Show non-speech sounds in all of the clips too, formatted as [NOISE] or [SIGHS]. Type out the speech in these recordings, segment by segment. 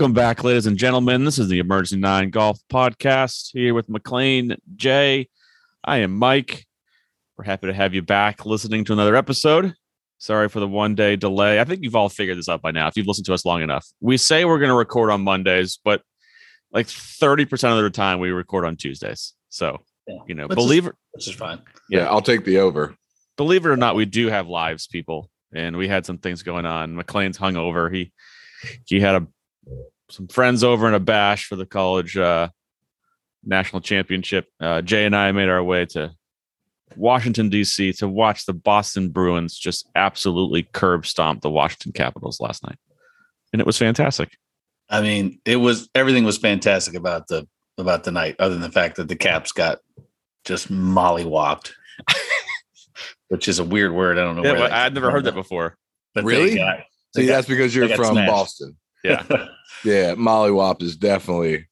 Welcome back, ladies and gentlemen. This is the Emergency Nine Golf Podcast here with McLean Jay. I am Mike. We're happy to have you back listening to another episode. Sorry for the one day delay. I think you've all figured this out by now if you've listened to us long enough. We say we're going to record on Mondays, but like 30% of the time we record on Tuesdays. So, Yeah. you know, Which believe it which is fine. Yeah, I'll take the over. believe it or not, we do have lives, people, and we had some things going on. McLean's hungover. He he had a some friends over in a bash for the college uh, national championship. Uh, Jay and I made our way to Washington D.C. to watch the Boston Bruins just absolutely curb stomp the Washington Capitals last night, and it was fantastic. I mean, it was everything was fantastic about the about the night, other than the fact that the Caps got just mollywopped, [LAUGHS] which is a weird word. I don't know. Yeah, where well, I'd never heard that before. But Really? They got, See, got- that's because you're from smashed. Boston. Yeah, [LAUGHS] Yeah, Molly mollywop is definitely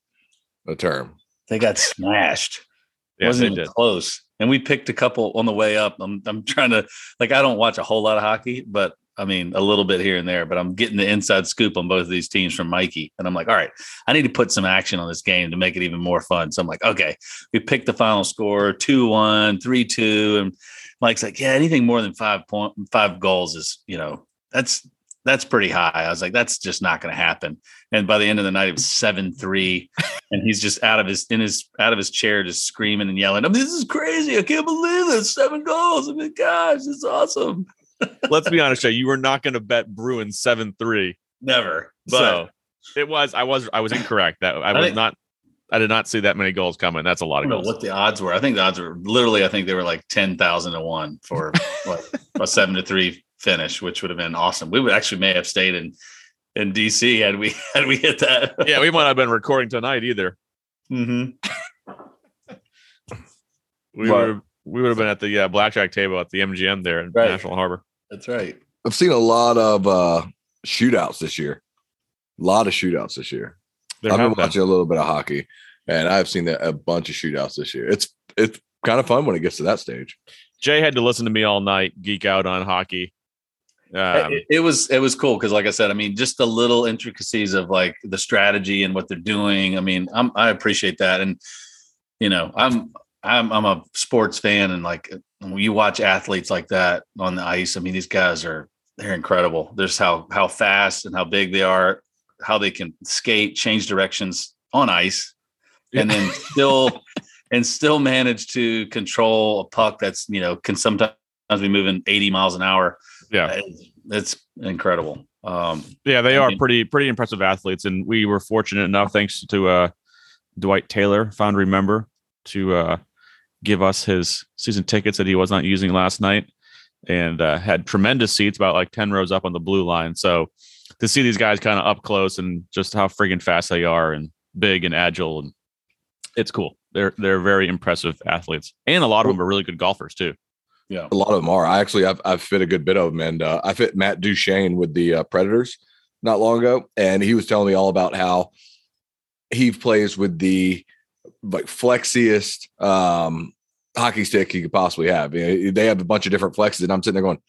a term. they got smashed. It yes, wasn't even did. close. And we picked a couple on the way up. I'm I'm trying to like I don't watch a whole lot of hockey, but I mean a little bit here and there. But I'm getting the inside scoop on both of these teams from Mikey, and I'm like, all right, I need to put some action on this game to make it even more fun. So I'm like, okay, we picked the final score 2-1, 3-2, and Mike's like, yeah, anything more than five point five goals is you know that's that's pretty high. I was like, that's just not going to happen. And by the end of the night, it was seven three, and he's just out of his in his out of his chair, just screaming and yelling. I mean, this is crazy! I can't believe this. Seven goals! Oh I mean, gosh, it's awesome. [LAUGHS] Let's be honest, Jay. You were not going to bet Bruins seven three. Never. But So it was. I was. I was incorrect. That I I was think- not. I did not see that many goals coming. That's a lot I of goals. what the odds were. I think the odds were literally. I think they were like ten thousand to one for [LAUGHS] what, a seven to three finish, which would have been awesome. We would actually may have stayed in in DC had we [LAUGHS] had we hit that. yeah, we might not have been recording tonight either. hmm We Right. would we would have been at the uh, blackjack table at the MGM there in Right. National Harbor. That's right. I've seen a lot of uh shootouts this year. A lot of shootouts this year. There I've been have been. watching a little bit of hockey, and I've seen a, a bunch of shootouts this year. It's it's kind of fun when it gets to that stage. Jay had to listen to me all night geek out on hockey. Um, it, it was it was cool because like i said i mean just the little intricacies of like the strategy and what they're doing i mean I'm, i appreciate that. And you know i'm i'm i'm a sports fan and like when you watch athletes like that on the ice i mean these guys are they're incredible. There's how how fast and how big they are how they can skate change directions on ice and then still [LAUGHS] and still manage to control a puck that's you know can sometimes be moving 80 miles an hour yeah, it's, incredible. Um, yeah, they I are mean- pretty pretty impressive athletes, and we were fortunate enough, thanks to uh, Dwight Taylor, foundry member, to uh, give us his season tickets that he was not using last night, and uh, had tremendous seats, about like ten rows up on the blue line. So to see these guys kind of up close and just how friggin' fast they are and big and agile, and it's cool. They're they're very impressive athletes, and a lot of them are really good golfers too. Yeah. A lot of them are. I actually I've I've fit a good bit of them, and uh, I fit Matt Duchene with the uh, Predators not long ago, and he was telling me all about how he plays with the like flexiest um, hockey stick he could possibly have. You know, they have a bunch of different flexes, and I'm sitting there going,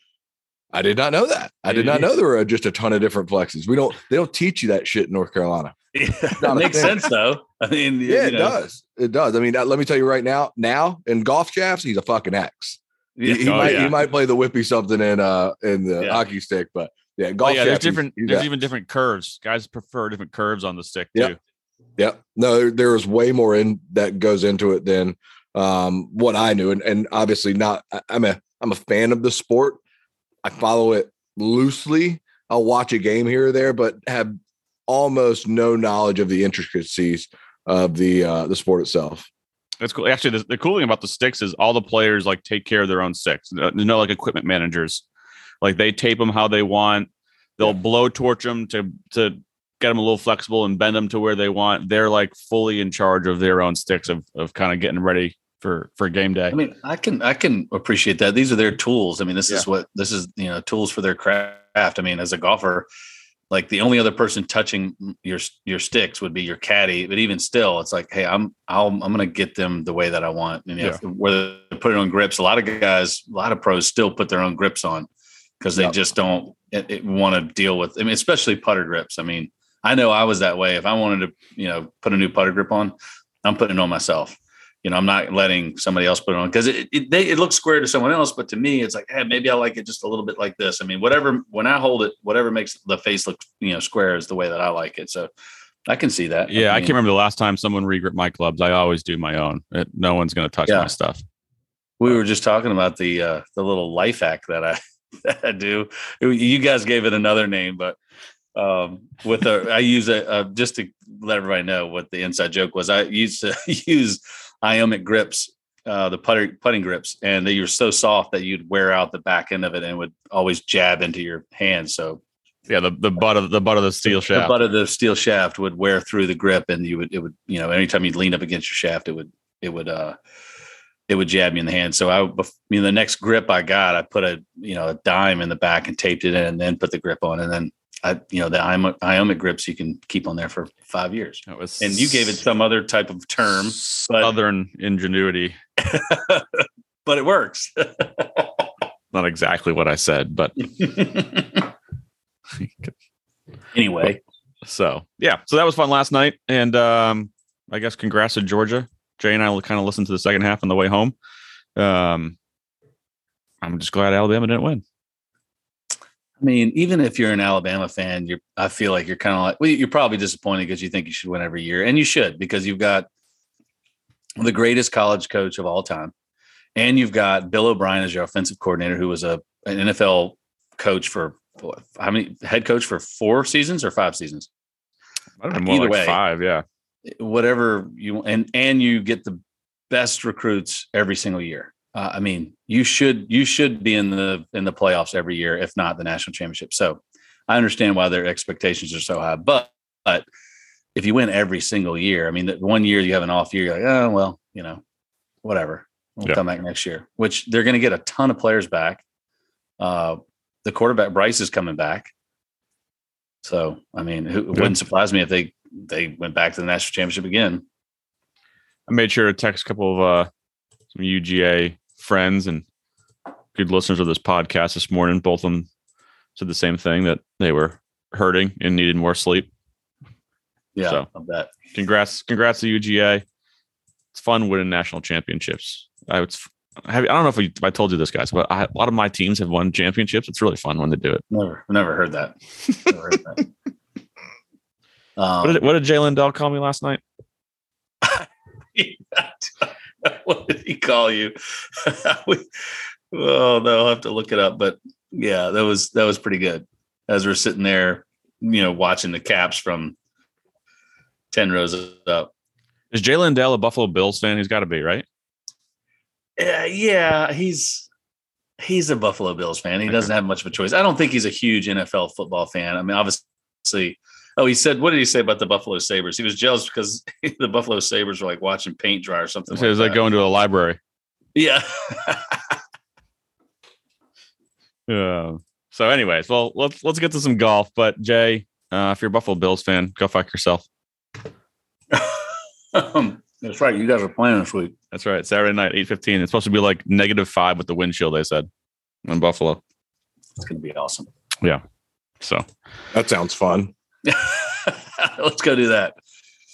I did not know that. I did not know there were just a ton of different flexes. We don't they don't teach you that shit in North Carolina. [LAUGHS] it makes sense though. I mean, Yeah, it know, does. It does. I mean, let me tell you right now. Now in golf shafts, he's a fucking X. He, Yeah. he Oh, might yeah. he might play the whippy something in uh in the Yeah. hockey stick, but yeah, Oh golf yeah, there's shaft, he's- different. he's there's even different curves. Guys prefer different curves on the stick Yeah. too. Yep. No, there, there is way more in that goes into it than um, what I knew, and and obviously not. I, I'm a I'm a fan of the sport. I follow it loosely. I'll watch a game here or there, but have almost no knowledge of the intricacies of the uh, the sport itself. That's cool. Actually, the, the cool thing about the sticks is all the players like take care of their own sticks. There's no like equipment managers. Like they tape them how they want. They'll blow torch them to to get them a little flexible and bend them to where they want. They're like fully in charge of their own sticks of of kind of getting ready for for game day. I mean, I can I can appreciate that. These are their tools. I mean, this is what this is. You know, tools for their craft. I mean, as a golfer, like the only other person touching your your sticks would be your caddy. But even still, it's like, hey, I'm I'll, I'm going to get them the way that I want. And if, whether they put it on grips, a lot of guys, a lot of pros still put their own grips on because they Yep. just don't want to deal with. I mean, especially putter grips. I mean, I know I was that way. If I wanted to, you know, put a new putter grip on, I'm putting it on myself. You know, I'm not letting somebody else put it on because it it, they, it looks square to someone else, but to me, it's like, hey, maybe I like it just a little bit like this. I mean, whatever when I hold it, whatever makes the face look, you know, square is the way that I like it. So I can see that. Yeah, I, mean, can't remember the last time someone regrip my clubs. I always do my own. It, no one's going to touch Yeah. my stuff. We were just talking about the uh, the little life hack that I [LAUGHS] that I do. You guys gave it another name, but um, with a I use a, uh just to let everybody know what the inside joke was. I used to [LAUGHS] use Iomic grips, uh, the putter, putting grips, and they were so soft that you'd wear out the back end of it and would always jab into your hand. So Yeah, the, the butt of the butt of the steel shaft. the butt of the steel shaft would wear through the grip, and you would it would you know anytime you'd lean up against your shaft, it would it would uh it would jab me in the hand. So I, I mean, the next grip I got, I put a you know a dime in the back and taped it in, and then put the grip on, and then I you know the Iom- Iomic grips you can keep on there for five years. That was And you gave it some other type of term, but southern ingenuity. [LAUGHS] but it works. [LAUGHS] Not exactly what I said, but [LAUGHS] anyway, so yeah. So that was fun last night, and um, I guess congrats to Georgia. Jay and I will kind of listen to the second half on the way home. Um, I'm just glad Alabama didn't win. I mean, even if you're an Alabama fan, you're I feel like you're kind of like well, you're probably disappointed because you think you should win every year, and you should because you've got the greatest college coach of all time, and you've got Bill O'Brien as your offensive coordinator, who was a an NFL coach for how many head coach for four seasons or five seasons, I don't know, more Either like way. five. Yeah, whatever you and and you get the best recruits every single year. Uh, I mean, you should you should be in the in the playoffs every year, if not the national championship. So I understand why their expectations are so high, but but if you win every single year, I mean, that one year you have an off year, you're like, oh well, you know, whatever. We'll Yeah. come back next year, which they're going to get a ton of players back. Uh, the quarterback Bryce is coming back, so I mean, who, it wouldn't surprise me if they they went back to the national championship again. I made sure to text a couple of uh, some UGA friends and good listeners of this podcast this morning. Both of them said the same thing that they were hurting and needed more sleep. Yeah, So. I bet. Congrats, congrats to UGA. It's fun winning national championships. I would. Have, I don't know if, we, if I told you this, guys, but I, a lot of my teams have won championships. It's really fun when they do it. Never, never heard that. Never heard that. [LAUGHS] Um, What did, what did Jalen Dell call me last night? [LAUGHS] [LAUGHS] [LAUGHS] what did he call you? [LAUGHS] Oh no, I'll have to look it up. But yeah, that was that was pretty good. As we're sitting there, you know, watching the caps from ten rows up. Is Jalen Dell a Buffalo Bills fan? He's got to be, right? Yeah, yeah, he's he's a Buffalo Bills fan. He doesn't have much of a choice. I don't think he's a huge NFL football fan. I mean, obviously. Oh, he said, what did he say about the Buffalo Sabres? He was jealous because [LAUGHS] the Buffalo Sabres were like watching paint dry or something. It was like going to a library. Yeah. [LAUGHS] Yeah. So, anyways, well, let's let's get to some golf. But Jay, uh, if you're a Buffalo Bills fan, go fuck yourself. [LAUGHS] Um, That's right. You guys are playing this week. That's right. Saturday night, eight fifteen. It's supposed to be like negative five with the windshield. chill. They said in Buffalo. It's going to be awesome. Yeah. So That sounds fun. [LAUGHS] Let's go do that.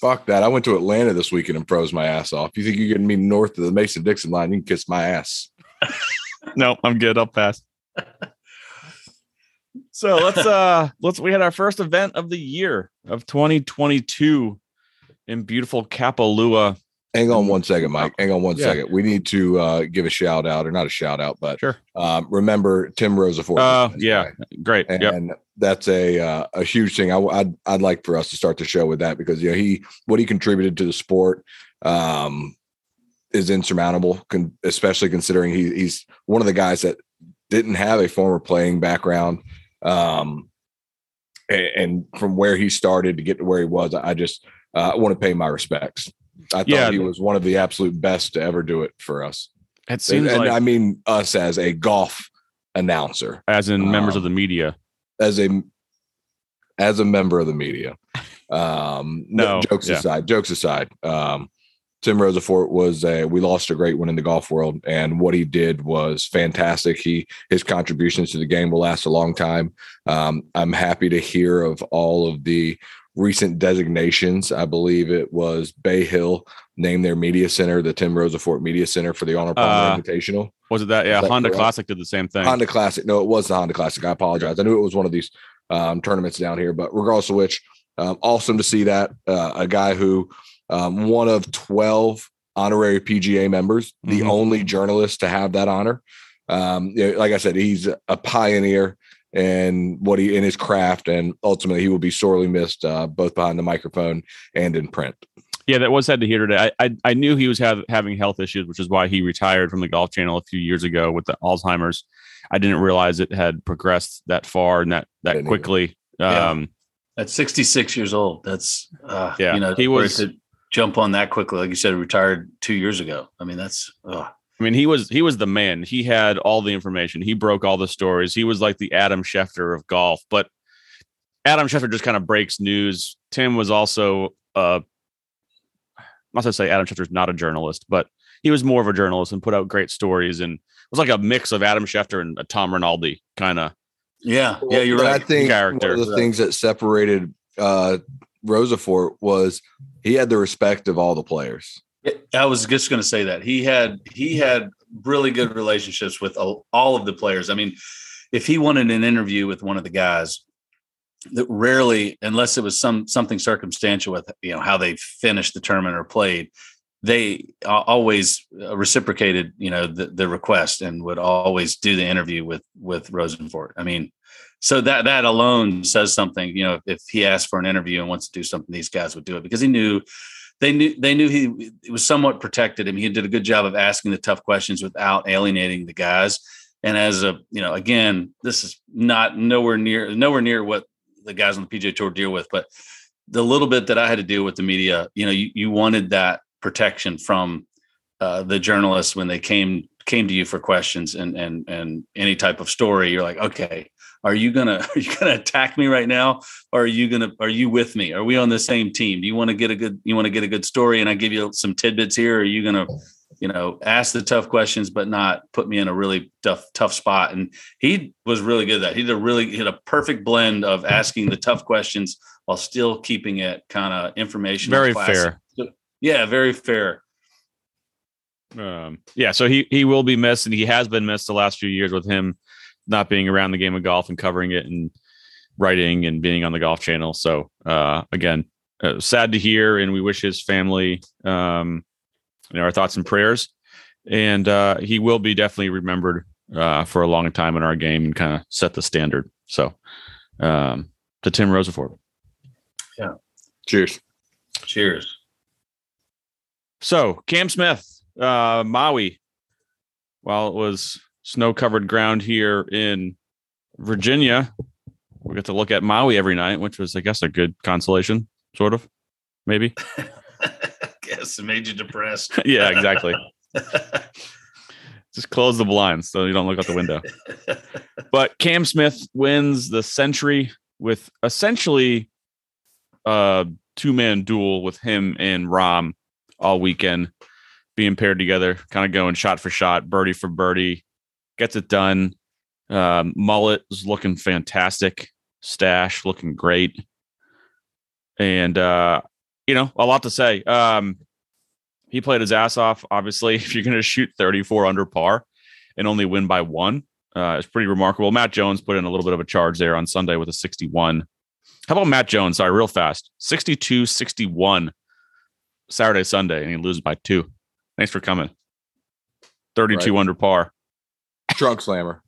Fuck that. I went to Atlanta this weekend and froze my ass off. You think you're getting me north of the Mason Dixon line? You can kiss my ass. [LAUGHS] no, I'm good. I'll pass. [LAUGHS] So let's uh let's we had our first event of the year of 2022 in beautiful Kapalua. Hang on one second, Mike. Hang on one Yeah. second. We need to uh, give a shout out, or not a shout out, but Sure. um, remember Tim Rosaforte. Oh, yeah. Great. and Yep. that's a uh, a huge thing. I, would I'd like for us to start the show with that because you know he what he contributed to the sport um, is insurmountable, con- especially considering he, he's one of the guys that didn't have a former playing background, um, and, and from where he started to get to where he was, I just uh, I want to pay my respects. I thought Yeah. he was one of the absolute best to ever do it for us. It seems and like I mean us as a golf announcer as in members of um, the media. as a as a member of the media. Um, No, jokes yeah. aside, jokes aside. Um, Tim Rosaforte was a we lost a great one in the golf world, and what he did was fantastic. He his contributions to the game will last a long time. Um, I'm happy to hear of all of the recent designations. I believe it was Bay Hill named their media center the Tim Rosaforte Media Center for the Arnold Palmer Uh, Invitational. Was it that? Yeah, that Honda correct? Classic did the same thing. Honda Classic. No, it was the Honda Classic. I apologize. I knew it was one of these um, tournaments down here, but regardless of which, um, awesome to see that uh, a guy who um, one of twelve honorary PGA members, the Mhm. only journalist to have that honor. Um, you know, like I said, he's a pioneer in what he in his craft, and ultimately he will be sorely missed uh, both behind the microphone and in print. Yeah, that was sad to hear today. I I, I knew he was have, having health issues, which is why he retired from the Golf Channel a few years ago with the Alzheimer's. I didn't realize it had progressed that far and that that Didn't either. quickly. Yeah. Um, At 66 years old, that's uh, Yeah, You know, he he was- was to jump on that quickly, like you said, retired two years ago. I mean, that's uh, I mean, he was he was the man. He had all the information. He broke all the stories. He was like the Adam Schefter of golf. But Adam Schefter just kind of breaks news. Tim was also uh not to say Adam Schefter's not a journalist, but he was more of a journalist and put out great stories and it was like a mix of Adam Schefter and a Tom Rinaldi kind of. yeah, yeah. You're And right. I think Character. one of the Right. things that separated uh, Rosaforte was he had the respect of all the players. I was just going to say that he had he had really good relationships with all of the players. I mean, if he wanted an interview with one of the guys, that rarely, unless it was some something circumstantial with you know how they finished the tournament or played, they always reciprocated you know the, the request and would always do the interview with with Rosenfort. I mean, so that that alone says something. You know, if he asked for an interview and wants to do something, these guys would do it because he knew they knew they knew he was somewhat protected him. He did a good job of asking the tough questions without alienating the guys. And as a you know, again, this is not nowhere near nowhere near what the guys on the PGA Tour deal with, but the little bit that I had to deal with the media, you know, you, you wanted that protection from uh, the journalists when they came came to you for questions and and and any type of story. You're like, okay, are you gonna [LAUGHS] are you gonna attack me right now, or are you gonna are you with me? Are we on the same team? Do you want to get a good you want to get a good story, and I give you some tidbits here? Or are you gonna you know ask the tough questions, but not put me in a really tough tough spot? And he was really good at that. He did a really he had a perfect blend of asking the tough questions while still keeping it kind of information Very fair. Yeah, very fair. Um, yeah, so he he will be missed, and he has been missed the last few years with him not being around the game of golf and covering it and writing and being on the golf channel. So uh, again, uh, sad to hear, and we wish his family um, you know, our thoughts and prayers. And uh, he will be definitely remembered uh, for a long time in our game and kind of set the standard. So um, to Tim Rosaforte. Cheers. Cheers. So Cam Smith, uh, Maui, while it was snow covered ground here in Virginia, we get to look at Maui every night, which was, I guess, a good consolation, sort of, maybe. [LAUGHS] Guess it made you depressed. [LAUGHS] yeah, exactly. [LAUGHS] Just close the blinds so you don't look out the window. But Cam Smith wins the Sentry with essentially a two man duel with him and Rahm all weekend, being paired together, kind of going shot for shot, birdie for birdie, gets it done. Um, Mullet is looking fantastic, Stash looking great, and uh, you know a lot to say. Um, he played his ass off. Obviously, [LAUGHS] if you're going to shoot 34 under par and only win by one, uh, it's pretty remarkable. Matt Jones put in a little bit of a charge there on Sunday with a 61. How about Matt Jones? Sorry, real fast 62 61 Saturday, Sunday, and he loses by two. Thanks for coming. 32 Right. under par. Trunk slammer.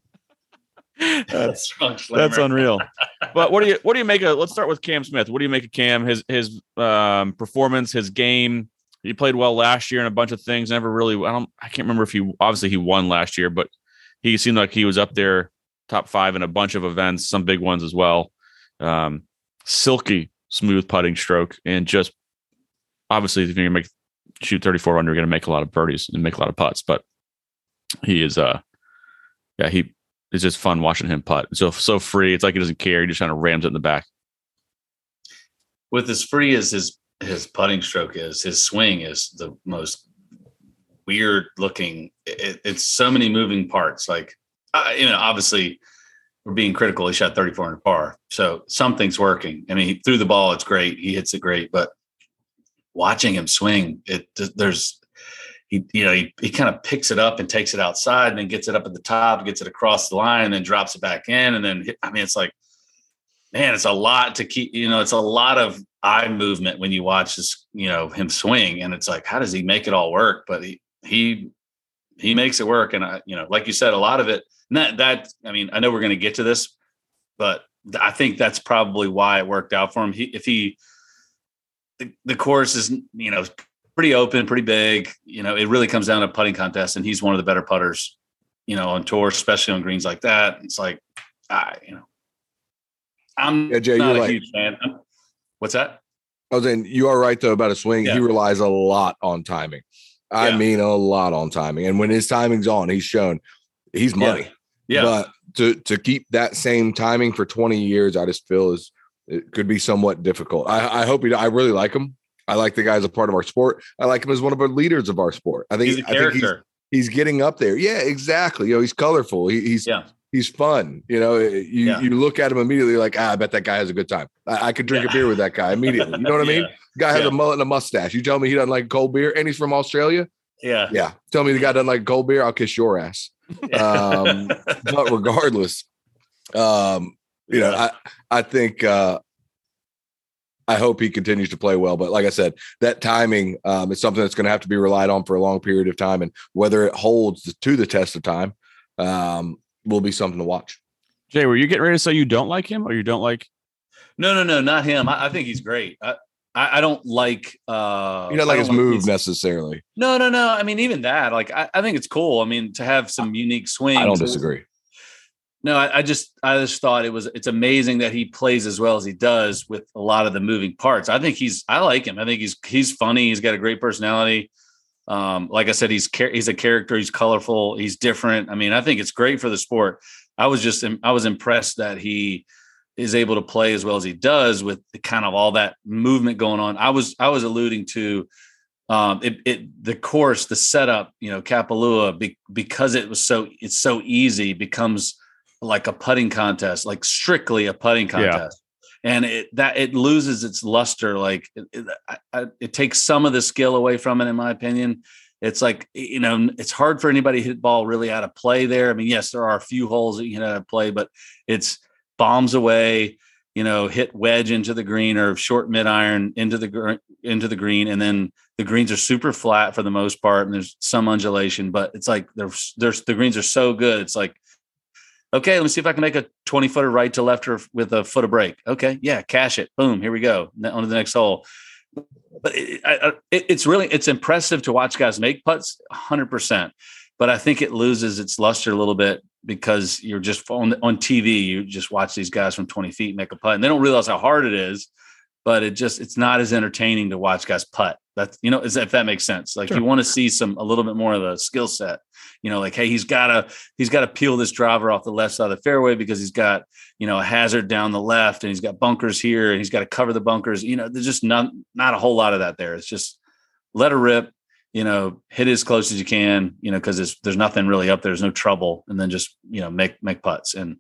That's [LAUGHS] Trunk that's unreal. But what do you what do you make of let's start with Cam Smith. What do you make of Cam? His his um performance, his game. He played well last year in a bunch of things. Never really I don't I can't remember if he obviously he won last year, but he seemed like he was up there top five in a bunch of events, some big ones as well. Um silky smooth putting stroke and just obviously if you're gonna make shoot 34 under, you're gonna make a lot of birdies and make a lot of putts, but he is uh yeah, he it's just fun watching him putt. So so free. It's like he doesn't care. He just kind of rams it in the back. with as free as his his putting stroke is, his swing is the most weird looking. It, it's so many moving parts. Like uh, you know, obviously, we're being critical. He shot 34 under par, so something's working. I mean, he threw the ball; it's great. He hits it great, but watching him swing, it there's he you know he, he kind of picks it up and takes it outside and then gets it up at the top gets it across the line and then drops it back in and then i mean it's like man it's a lot to keep you know it's a lot of eye movement when you watch this you know him swing and it's like how does he make it all work? But he he he makes it work and i you know like you said a lot of it that that i mean i know we're going to get to this but i think that's probably why it worked out for him. He if he the, the course is you know pretty open, pretty big. You know, it really comes down to putting contest, and he's one of the better putters, you know, on tour, especially on greens like that. It's like, I, you know, I'm yeah, Jay, not a like, huge fan. I'm, what's that? I was saying you are right though about a swing. Yeah. He relies a lot on timing. I yeah. mean, a lot on timing, and when his timing's on, he's shown he's money. Yeah. But to to keep that same timing for 20 years, I just feel is it could be somewhat difficult. I, I hope he. I really like him. I like the guy as a part of our sport. I like him as one of our leaders of our sport. I think he's a character. He's, he's, getting up there. Yeah, exactly. You know, he's colorful. He, he's yeah. he's fun. You know, you yeah. you look at him immediately like, ah, I bet that guy has a good time. I, I could drink yeah. a beer with that guy immediately. You know what I [LAUGHS] mean? Guy has a mullet and a mustache. You tell me he doesn't like cold beer, and he's from Australia. Yeah, yeah. Tell me the guy doesn't like cold beer. I'll kiss your ass. [LAUGHS] Um, but regardless, um, you know, I I think uh, I hope he continues to play well. But like I said, that timing um, is something that's going to have to be relied on for a long period of time, and whether it holds to the test of time um, will be something to watch. Jay, were you getting ready to say you don't like him, or you don't like? No, no, no, not him. I, I think he's great. I, I, I don't like. uh You don't like his like move his, necessarily. No, no, no. I mean, even that. Like, I, I think it's cool. I mean, to have some unique swings. I don't disagree. No, I, I, just I just thought it was it's amazing that he plays as well as he does with a lot of the moving parts. I think he's I like him. I think he's he's funny. He's got a great personality. Um, like I said, he's he's a character. He's colorful. He's different. I mean, I think it's great for the sport. I was just I was impressed that he is able to play as well as he does with kind of all that movement going on. I was I was alluding to um, it, it the course, the setup, you know, Kapalua, be, because it was so it's so easy becomes like a putting contest, like strictly a putting contest. Yeah. And it that it loses its luster. Like it, it, I, it, takes some of the skill away from it, in my opinion. It's like you know, it's hard for anybody to hit ball really out of play there. I mean, yes, there are a few holes that you can out of play, but it's bombs away. You know, hit wedge into the green or short mid iron into the into the green, and then the greens are super flat for the most part, and there's some undulation, but it's like there's there's the greens are so good. It's like Okay, let me see if I can make a 20 footer right to left or with a foot of break. Okay, yeah, cash it. Boom, here we go. On to the next hole. But it, I, it, it's really it's impressive to watch guys make putts 100%. But I think it loses its luster a little bit because you're just on on TV. You just watch these guys from 20 feet make a putt, and they don't realize how hard it is but it just it's not as entertaining to watch guys putt. That's you know, if that makes sense. Like sure. you want to see some a little bit more of the skill set. You know, like hey, he's got to he's got to peel this driver off the left side of the fairway because he's got you know a hazard down the left and he's got bunkers here and he's got to cover the bunkers. You know, there's just not not a whole lot of that there. It's just let her rip. You know, hit as close as you can. You know, because there's there's nothing really up there. There's no trouble, and then just you know make make putts and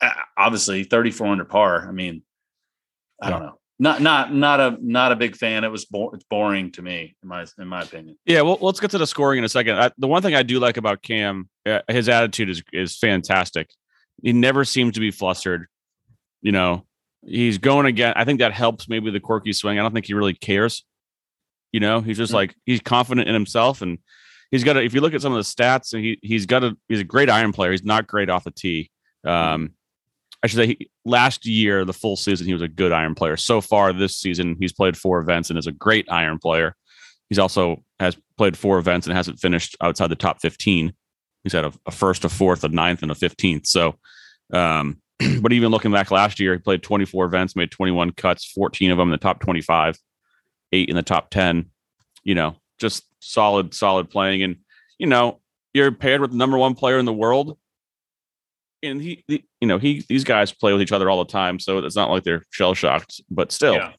uh, obviously 34 under par. I mean, I don't know not not not a not a big fan. It was bo- it's boring to me, in my in my opinion. Yeah, well, let's get to the scoring in a second. I, the one thing I do like about Cam, uh, his attitude is is fantastic. He never seems to be flustered. You know, he's going again. I think that helps maybe the quirky swing. I don't think he really cares. You know, he's just mm-hmm. like he's confident in himself, and he's got. A, if you look at some of the stats, he he's got a he's a great iron player. He's not great off the tee. Um, I should say he, last year, the full season, he was a good iron player. So far this season, he's played four events and is a great iron player. He's also has played four events and hasn't finished outside the top 15. He's had a, a first, a fourth, a ninth, and a 15th. So, um, [CLEARS THROAT] but even looking back last year, he played 24 events, made 21 cuts, 14 of them in the top 25, eight in the top 10. You know, just solid, solid playing. And, you know, you're paired with the number one player in the world and he, he, you know, he these guys play with each other all the time, so it's not like they're shell shocked. But still, yeah.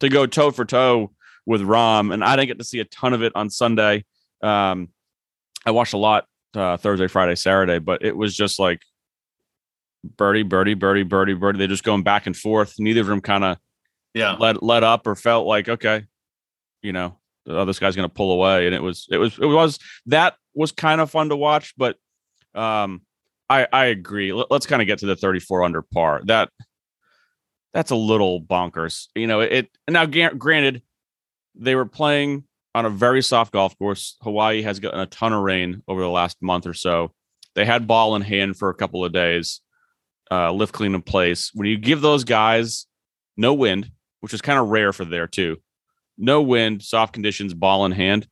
to go toe for toe with Rahm, and I didn't get to see a ton of it on Sunday. Um, I watched a lot uh, Thursday, Friday, Saturday, but it was just like birdie, birdie, birdie, birdie, birdie. They're just going back and forth. Neither of them kind of Yeah. let let up or felt like okay, you know, oh, this guy's gonna pull away. And it was it was it was that was kind of fun to watch, but um I I agree. Let, us kind of get to the 34 under par. That that's a little bonkers. You know, it now granted they were playing on a very soft golf course. Hawaii has gotten a ton of rain over the last month or so. They had ball in hand for a couple of days, uh, lift clean in place. When you give those guys no wind, which is kind of rare for there too, no wind, soft conditions, ball in hand,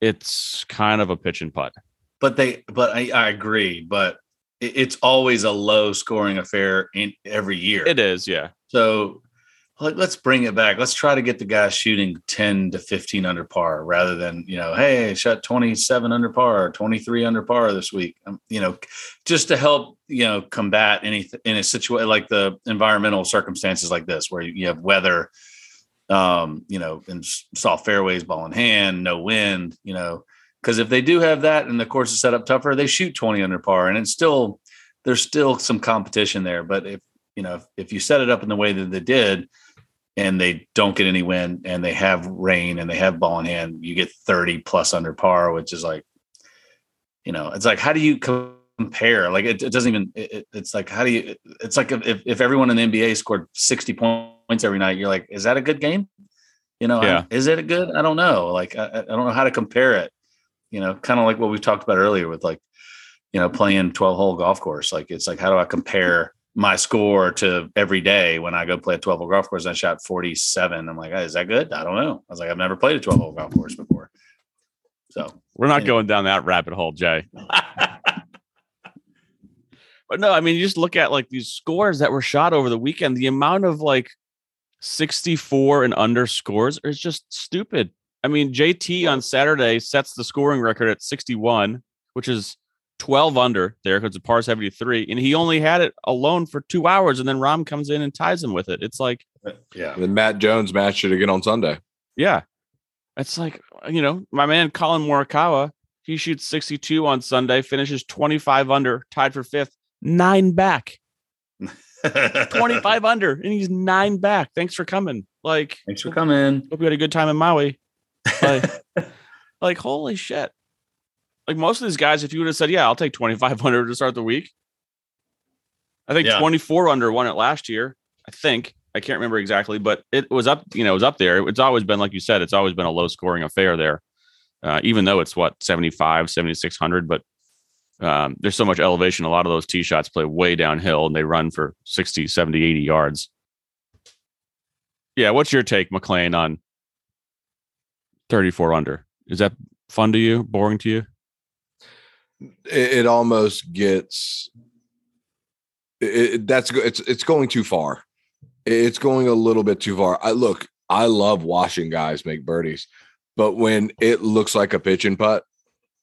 it's kind of a pitch and putt. But they, but I, I agree. But it's always a low scoring affair in every year. It is, yeah. So like, let's bring it back. Let's try to get the guy shooting 10 to 15 under par rather than, you know, hey, shot 27 under par, 23 under par this week. Um, you know, just to help, you know, combat anything in a situation like the environmental circumstances like this, where you have weather, um, you know, and soft fairways, ball in hand, no wind, you know, because if they do have that and the course is set up tougher, they shoot 20 under par and it's still, there's still some competition there. But if, you know, if, if you set it up in the way that they did, and they don't get any wind and they have rain and they have ball in hand, you get 30 plus under par, which is like, you know, it's like, how do you compare? Like, it, it doesn't even, it, it's like, how do you, it's like if, if everyone in the NBA scored 60 points every night, you're like, is that a good game? You know, yeah. is it a good? I don't know. Like, I, I don't know how to compare it, you know, kind of like what we talked about earlier with like, you know, playing 12 hole golf course. Like, it's like, how do I compare my score to every day when I go play a 12 hole golf course. I shot 47. I'm like, hey, is that good? I don't know. I was like, I've never played a 12 hole golf course before. So we're not going down that rabbit hole, Jay. [LAUGHS] but no, I mean, you just look at like these scores that were shot over the weekend, the amount of like 64 and under scores is just stupid. I mean, JT on Saturday sets the scoring record at 61, which is 12 under there because the par 73 and he only had it alone for two hours and then Rahm comes in and ties him with it. It's like, uh, yeah. And then Matt Jones matched it again on Sunday. Yeah. It's like, you know, my man Collin Morikawa, he shoots 62 on Sunday, finishes 25 under, tied for fifth, nine back. [LAUGHS] 25 under, and he's nine back. Thanks for coming. Like, thanks for coming. Hope you had a good time in Maui. Like, [LAUGHS] like holy shit like most of these guys, if you would have said, "Yeah, I'll take 2,500 to start the week," I think yeah. 24 under won it last year. I think I can't remember exactly, but it was up. You know, it was up there. It's always been like you said. It's always been a low scoring affair there, uh, even though it's what 75, 7600. But um, there's so much elevation. A lot of those tee shots play way downhill and they run for 60, 70, 80 yards. Yeah, what's your take, McLean, on 34 under? Is that fun to you? Boring to you? it, it almost gets it, that's it's it's going too far. It's going a little bit too far. I look, I love watching guys make birdies, but when it looks like a pitch and putt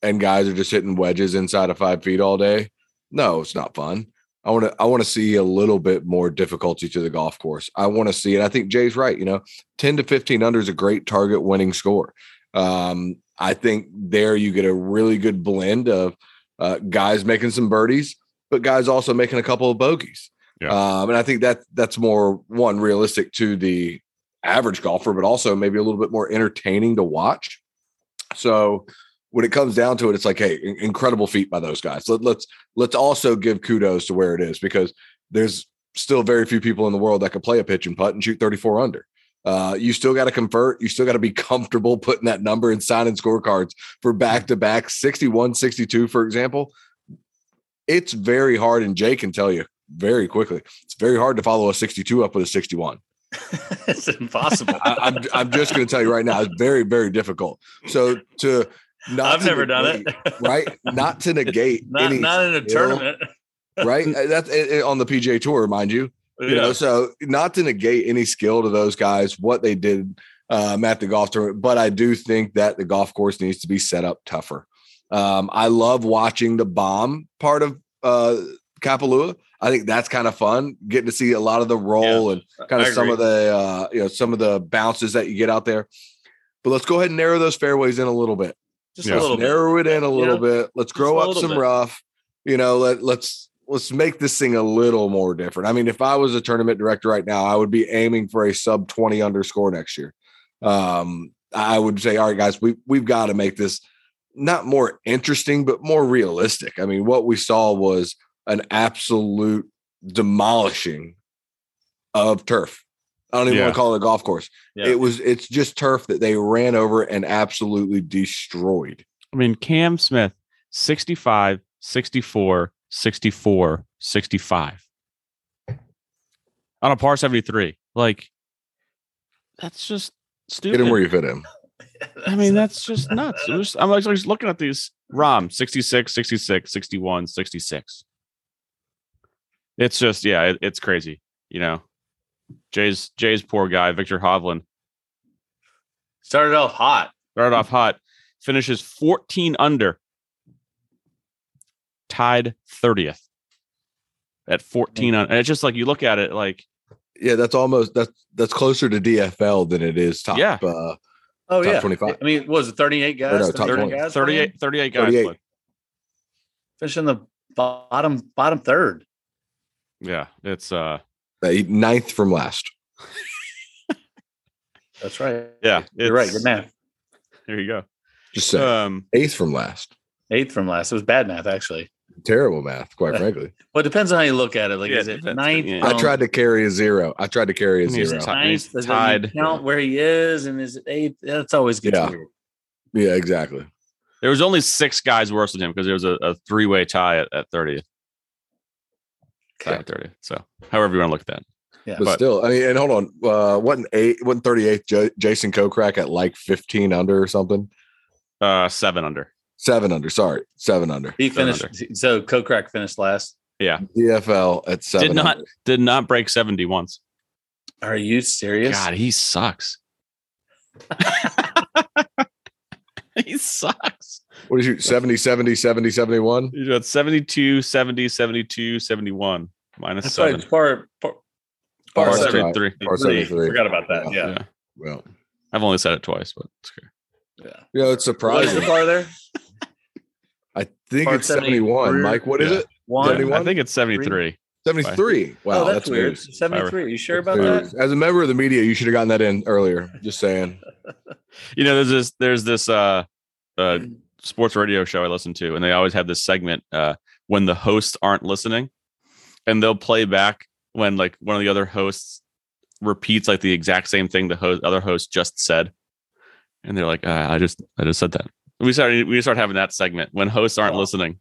and guys are just hitting wedges inside of five feet all day, no, it's not fun. I want to I want to see a little bit more difficulty to the golf course. I want to see, and I think Jay's right. You know, ten to fifteen under is a great target winning score. Um, I think there you get a really good blend of uh, guys making some birdies, but guys also making a couple of bogeys. Yeah. Um, and I think that that's more one realistic to the average golfer, but also maybe a little bit more entertaining to watch. So when it comes down to it, it's like, hey, incredible feat by those guys. Let, let's let's also give kudos to where it is because there's still very few people in the world that could play a pitch and putt and shoot 34 under. Uh, you still got to convert. You still got to be [LAUGHS] comfortable putting that number and signing scorecards for back to back 61, 62, for example. It's very hard, and Jay can tell you very quickly. It's very hard to follow a 62 up with a 61. [LAUGHS] it's impossible. I, am I'm, I'm just going to tell you right now, it's very, very difficult. So to not I've never negate, done it, right? Not to [LAUGHS] negate not, any not in a tournament, right? That's on the PGA Tour, mind you. You know, so not to negate any skill to those guys, what they did um, at the golf tournament, but I do think that the golf course needs to be set up tougher. Um, I love watching the bomb part of uh, Kapalua. I think that's kind of fun, getting to see a lot of the roll yeah, and kind of some of the uh, you know some of the bounces that you get out there. But let's go ahead and narrow those fairways in a little bit. Just yeah. a little narrow bit. it in a little yeah. bit. Let's grow up some bit. rough. You know, let let's let's make this thing a little more different. I mean, if I was a tournament director right now, I would be aiming for a sub 20 underscore next year. Um, I would say, all right, guys, we we've got to make this not more interesting, but more realistic. I mean, what we saw was an absolute demolishing of turf. I don't even Yeah. want to call it a golf course. Yeah. It was it's just turf that they ran over and absolutely destroyed. I mean, Cam Smith, 65, 64, 64, 65 on a par 73. Like, that's just stupid. Get him where you fit him. [LAUGHS] I mean, that's just nuts. It was- I'm like just looking at these Rahm 66, 66, 61, 66. It's just, yeah, it, it's crazy. You know, Jay's Jay's poor guy, Viktor Hovland, Started off hot. started off hot, finishes 14 under, tied 30th at 14 on. And it's just like you look at it like, Yeah, that's almost that's that's closer to DFL than it is top Yeah. uh Oh Top yeah, 25. I mean, what was it 38 guys? no, top 38 guys 38, 38 guys. 38. played. finishing the bottom bottom third. Yeah, it's, uh, ninth from last. That's right. yeah, you're right. it's- Good math. There you go. Just say Um, eighth from last. Eighth from last. It was bad math actually. Terrible math, quite [LAUGHS] frankly. Well, it depends on how you look at it. Like, Yeah, is it depends. ninth? Yeah. I tried to carry a zero. I tried to carry a He's zero. ti- ninth? he's Does that you tied. count where he is, and is it eighth? That's always good. Yeah. weird. Yeah, exactly. There was only six guys worse than him because there was a, a three way tie at, at 30th. Tie at 30th. So, however you want to look at that. Yeah, But, But- still, I mean, and hold on, uh, wasn't eight, wasn't thirty eighth J- Jason Kokrak at like fifteen under or something? Uh, seven under. Seven under. Sorry, seven under. he Seven finished. So Kokrak finished last. Yeah. DFL at seven. Did not under. did not break 70 once. Are you serious? God, he sucks. [LAUGHS] he sucks. What did you 70, 70, 70, 71? He's got 72, 70, 72, 71, minus That's right. seven. It's par, par, Par par that's seven. right. 73. Par 73. Forgot about that. Yeah. Yeah. Yeah. Well, I've only said it twice, but it's okay. Yeah. you know, it's What's the surprising. par there? I think Par it's 71. 73. Mike, what is Yeah. it? One. 71? I think it's 73. 73. Wow, oh, that's, weird. news. Seventy-three. Are you sure about News. that? As a member of the media, you should have gotten that in earlier. Just saying. [LAUGHS] You know, there's this there's this uh uh [CLEARS THROAT] sports radio show I listen to, and they always have this segment uh when the hosts aren't listening, and they'll play back when like one of the other hosts repeats like the exact same thing the host, other host just said, and they're like, uh, "I just I just said that." We started we start having that segment when hosts aren't Wow. listening.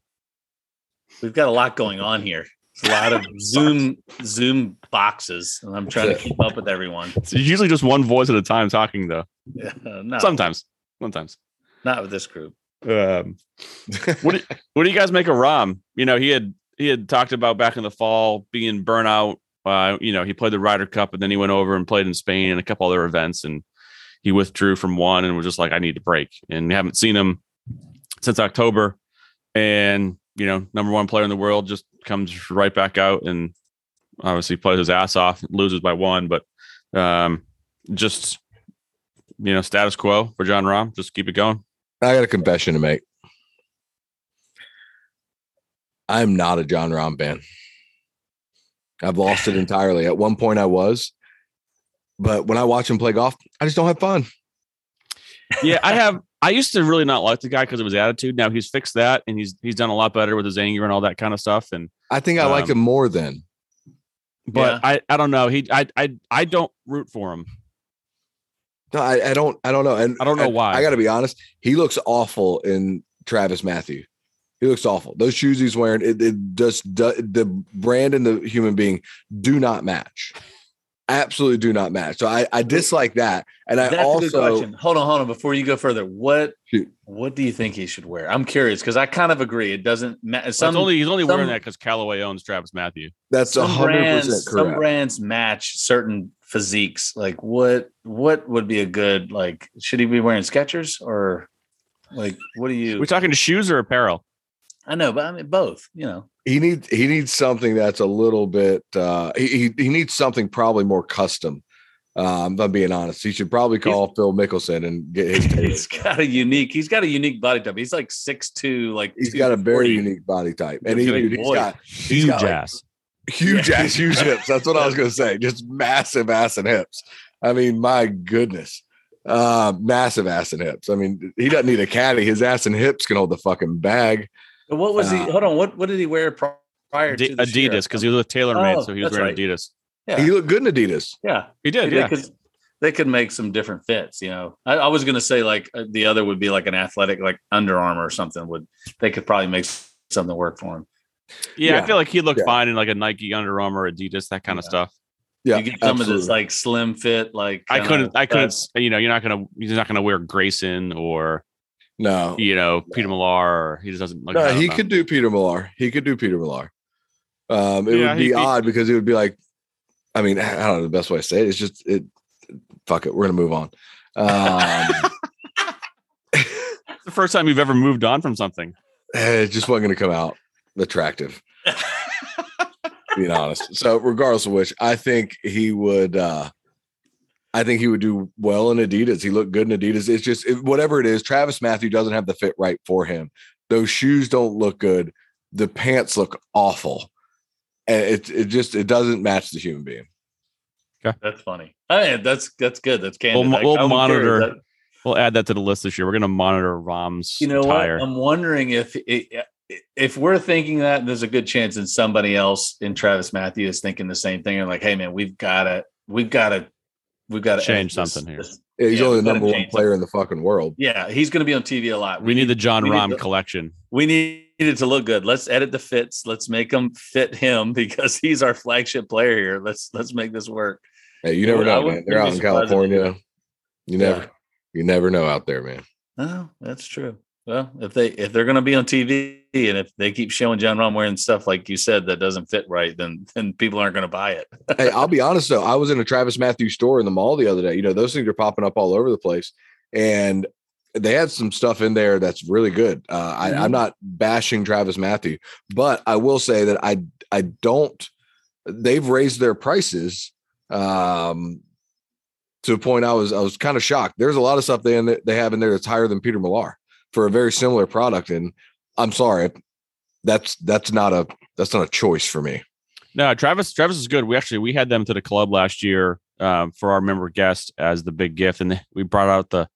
We've got a lot going on here. It's a lot of [LAUGHS] Zoom Zoom boxes, and I'm trying to [LAUGHS] keep up with everyone. It's usually just one voice at a time talking, though. Yeah, [LAUGHS] no, Sometimes, sometimes. not with this group. Um, what do, what do you guys make of Rahm? You know, he had he had talked about back in the fall being burnout. Uh, you know, he played the Ryder Cup and then he went over and played in Spain and a couple other events and he withdrew from one and was just like, I need to break. And we haven't seen him since October. And you know, number one player in the world just comes right back out and obviously plays his ass off, loses by one, but um, just you know, status quo for Jon Rahm. Just keep it going. I got a confession to make. I'm not a Jon Rahm fan. I've lost it [SIGHS] entirely. At one point, I was, but when I watch him play golf, I just don't have fun. yeah, I have. I used to really not like the guy because of his attitude. Now he's fixed that, and he's he's done a lot better with his anger and all that kind of stuff. And I think I liked Um, him more then. but Yeah. I I don't know. He I I I don't root for him. No, I, I don't. I don't know. And I don't know why. I got to be honest. He looks awful in TravisMathew. He looks awful. Those shoes he's wearing, it, it just do, the brand and the human being do not match. Absolutely do not match. So I, I dislike that. And I That's a good also question. Hold on, hold on. Before you go further, what Shoot. what do you think he should wear? I'm curious because I kind of agree. It doesn't matter. Some, Some only he's only wearing that because Callaway owns TravisMathew. that's a some hundred brands, percent some brands match certain physiques. Like what what would be a good like? Should he be wearing Skechers or like what do you? We're talking to shoes or apparel? I know, but I mean both. You know, he needs he needs something that's a little bit uh he, he he needs something probably more custom Um, if I'm being honest, he should probably call Phil Mickelson and get his. [LAUGHS] He's got a unique. He's got a unique body type. He's like six two. Like he's got a very unique body type, and he, He's got a dude, he's voice. got Huge like, ass. huge Yeah. ass, huge hips. That's what I was gonna say. Just massive ass and hips. I mean, my goodness, uh, massive ass and hips. I mean, he doesn't need a caddy. His ass and hips can hold the fucking bag. What was he? Uh, Hold on. What what did he wear prior Adi- to this? Adidas because he was with TaylorMade, Oh, so he was wearing right. Adidas. Yeah. He looked good in Adidas. Yeah, He did, they yeah. could they could make some different fits. You know, I, I was gonna say like uh, the other would be like an athletic, like Under Armour or something. Would they could probably make something work for him? Yeah, I feel like he looked Yeah. fine in like a Nike, Under Armour, Adidas, that kind of stuff. Yeah, you get some of this like slim fit, like I couldn't, I couldn't, that's- you know, you're not gonna, he's not gonna wear Greyson or no, you know Peter Millar. He just doesn't. Like, no, he know. could do Peter Millar. He could do Peter Millar. Um, it Yeah, would be be- odd because it would be like, I mean, I don't know the best way to say it. It's just it. Fuck it, we're gonna move on. Um, [LAUGHS] the first time you've ever moved on from something. it just wasn't gonna come out attractive. being honest. So regardless of which, I think he would. uh I think he would do well in Adidas. He looked good in Adidas. It's just it, whatever it is. TravisMathew doesn't have the fit right for him. Those shoes don't look good. The pants look awful, and it it just it doesn't match the human being. Okay, That's funny. I mean, that's that's good. That's candid. We'll- we'll monitor. That- We'll add that to the list this year. We're gonna monitor Rahm's you know tire. what? I'm wondering if it, if we're thinking that, there's a good chance that somebody else in TravisMathew is thinking the same thing. And like, hey man, we've got to, we've got to, we've got to Change something here. Yeah, He's Yeah, only we the number one change player in the fucking world. Yeah, he's going to be on TV a lot. we need the Jon Rahm collection. we need it to look good. Let's edit the fits. Let's make them fit him [LAUGHS] because he's our flagship player here. Let's let's make this work. Hey, you never I know, man. They're out in surprised if they California. You never, Yeah. you never know out there, man. Oh, that's true. Well, if they if they're going to be on TV and if they keep showing Jon Rahm wearing stuff like you said that doesn't fit right, then then people aren't going to buy it. [LAUGHS] hey, I'll be honest though. I was in a TravisMathews store in the mall the other day. You know, those things are popping up all over the place, and they had some stuff in there that's really good. Uh, I, I'm Mhm. not bashing TravisMathew, but I will say that I I don't. They've raised their prices um, to a point I was I was kind of shocked. There's a lot of stuff they in they have in there that's higher than Peter Millar for a very similar product, and I'm sorry, that's that's not a that's not a choice for me. No, Travis. Travis is good. We actually we had them to the club last year um, for our member guest as the big gift, and we brought out the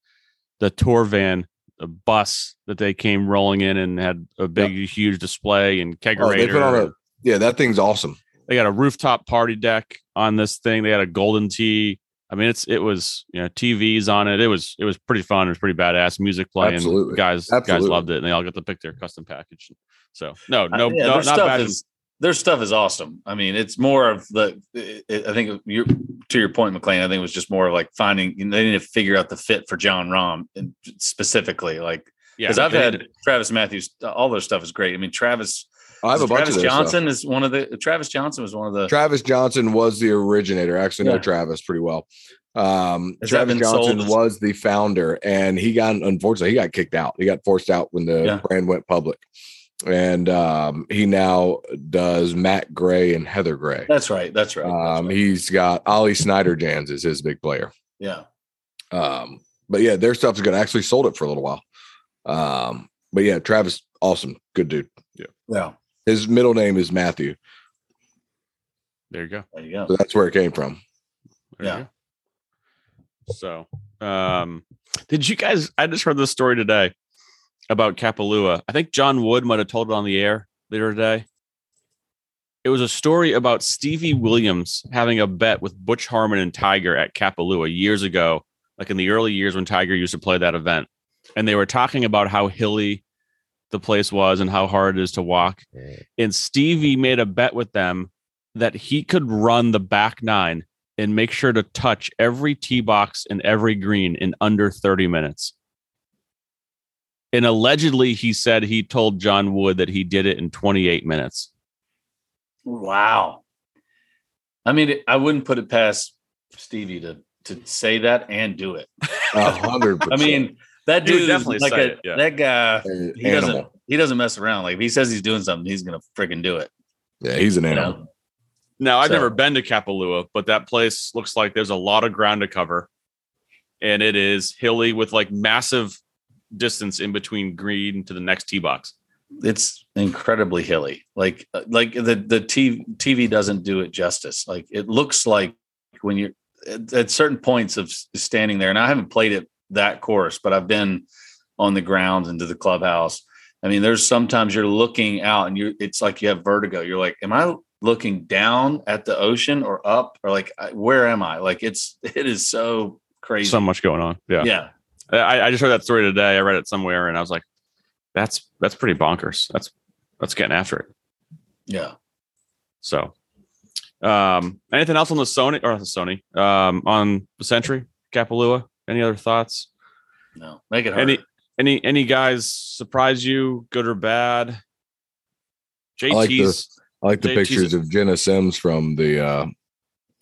the tour van, the bus that they came rolling in and had a big, huge display and Oh, kegerator. they put on a yeah, that thing's awesome. they got a rooftop party deck on this thing. They had a golden tee. I mean, it's it was you know TVs on it. It was it was pretty fun. It was pretty badass. Music playing. Absolutely. Guys guys loved it, and they all got to pick their custom package. So no Uh, no yeah, no their not stuff bad. is their stuff is awesome. I mean, it's more of the. It, it- I think you to your point, McLean. I think it was just more of like finding. You know, they need to figure out the fit for Jon Rahm and specifically, like yeah, because I've had TravisMathews. All their stuff is great. I mean, Travis. I have a bunch Travis of stuff. Johnson is one of the. Travis Johnson was one of the. Travis Johnson was the originator. I actually know Travis pretty well. Um, Has Travis been sold Johnson was the founder, and he got unfortunately he got kicked out. He got forced out when the Yeah. brand went public, and um, he now does Matt Gray and Heather Gray. that's right. That's right. that's Um, right. he's got Ollie Snyder Jans is his big player. yeah. Um, but yeah, their stuff's good. I actually sold it for a little while. Um, but yeah, Travis, awesome, good dude. Yeah. Yeah. His middle name is Matthew, there you go. There you go. so that's where it came from. There Yeah. So, um, did you guys? I just heard this story today about Kapalua. I think John Wood might have told it on the air later today. It was a story about Stevie Williams having a bet with Butch Harmon and Tiger at Kapalua years ago, like in the early years when Tiger used to play that event. And they were talking about how hilly the place was and how hard it is to walk. And Stevie made a bet with them that he could run the back nine and make sure to touch every tee box and every green in under 30 minutes. And allegedly, he said he told John Wood that he did it in 28 minutes. Wow. I mean, I wouldn't put it past Stevie to to say that and do it. A hundred [LAUGHS] I mean, that He would dude is definitely like a, it, yeah. that guy. An He doesn't. animal. He doesn't mess around. Like if he says he's doing something, he's gonna freaking do it. Yeah, he's an You animal. know? Now I've So- never been to Kapalua, but that place looks like there's a lot of ground to cover, and it is hilly with like massive distance in between green to the next tee box. it's incredibly hilly. Like uh, like the the TV, TV doesn't do it justice. Like it looks like when you're at, at certain points of standing there, and I haven't played it that course, but I've been on the grounds into the clubhouse. I mean, there's sometimes you're looking out and you it's like you have vertigo. You're like, am I looking down at the ocean or up or like where am I? Like it's [LAUGHS] it is so crazy. So much going on. Yeah. yeah. I, I just heard that story today. I read it somewhere, and I was like, "That's that's pretty bonkers. That's that's getting after it." Yeah. So, um, anything else on the Sony or the Sony um, on the Sentry Kapalua? Any other thoughts? No. Make it hard. Any any any guys surprise you, good or bad? JT's like the- I like the JT's pictures of Jena Sims from the uh,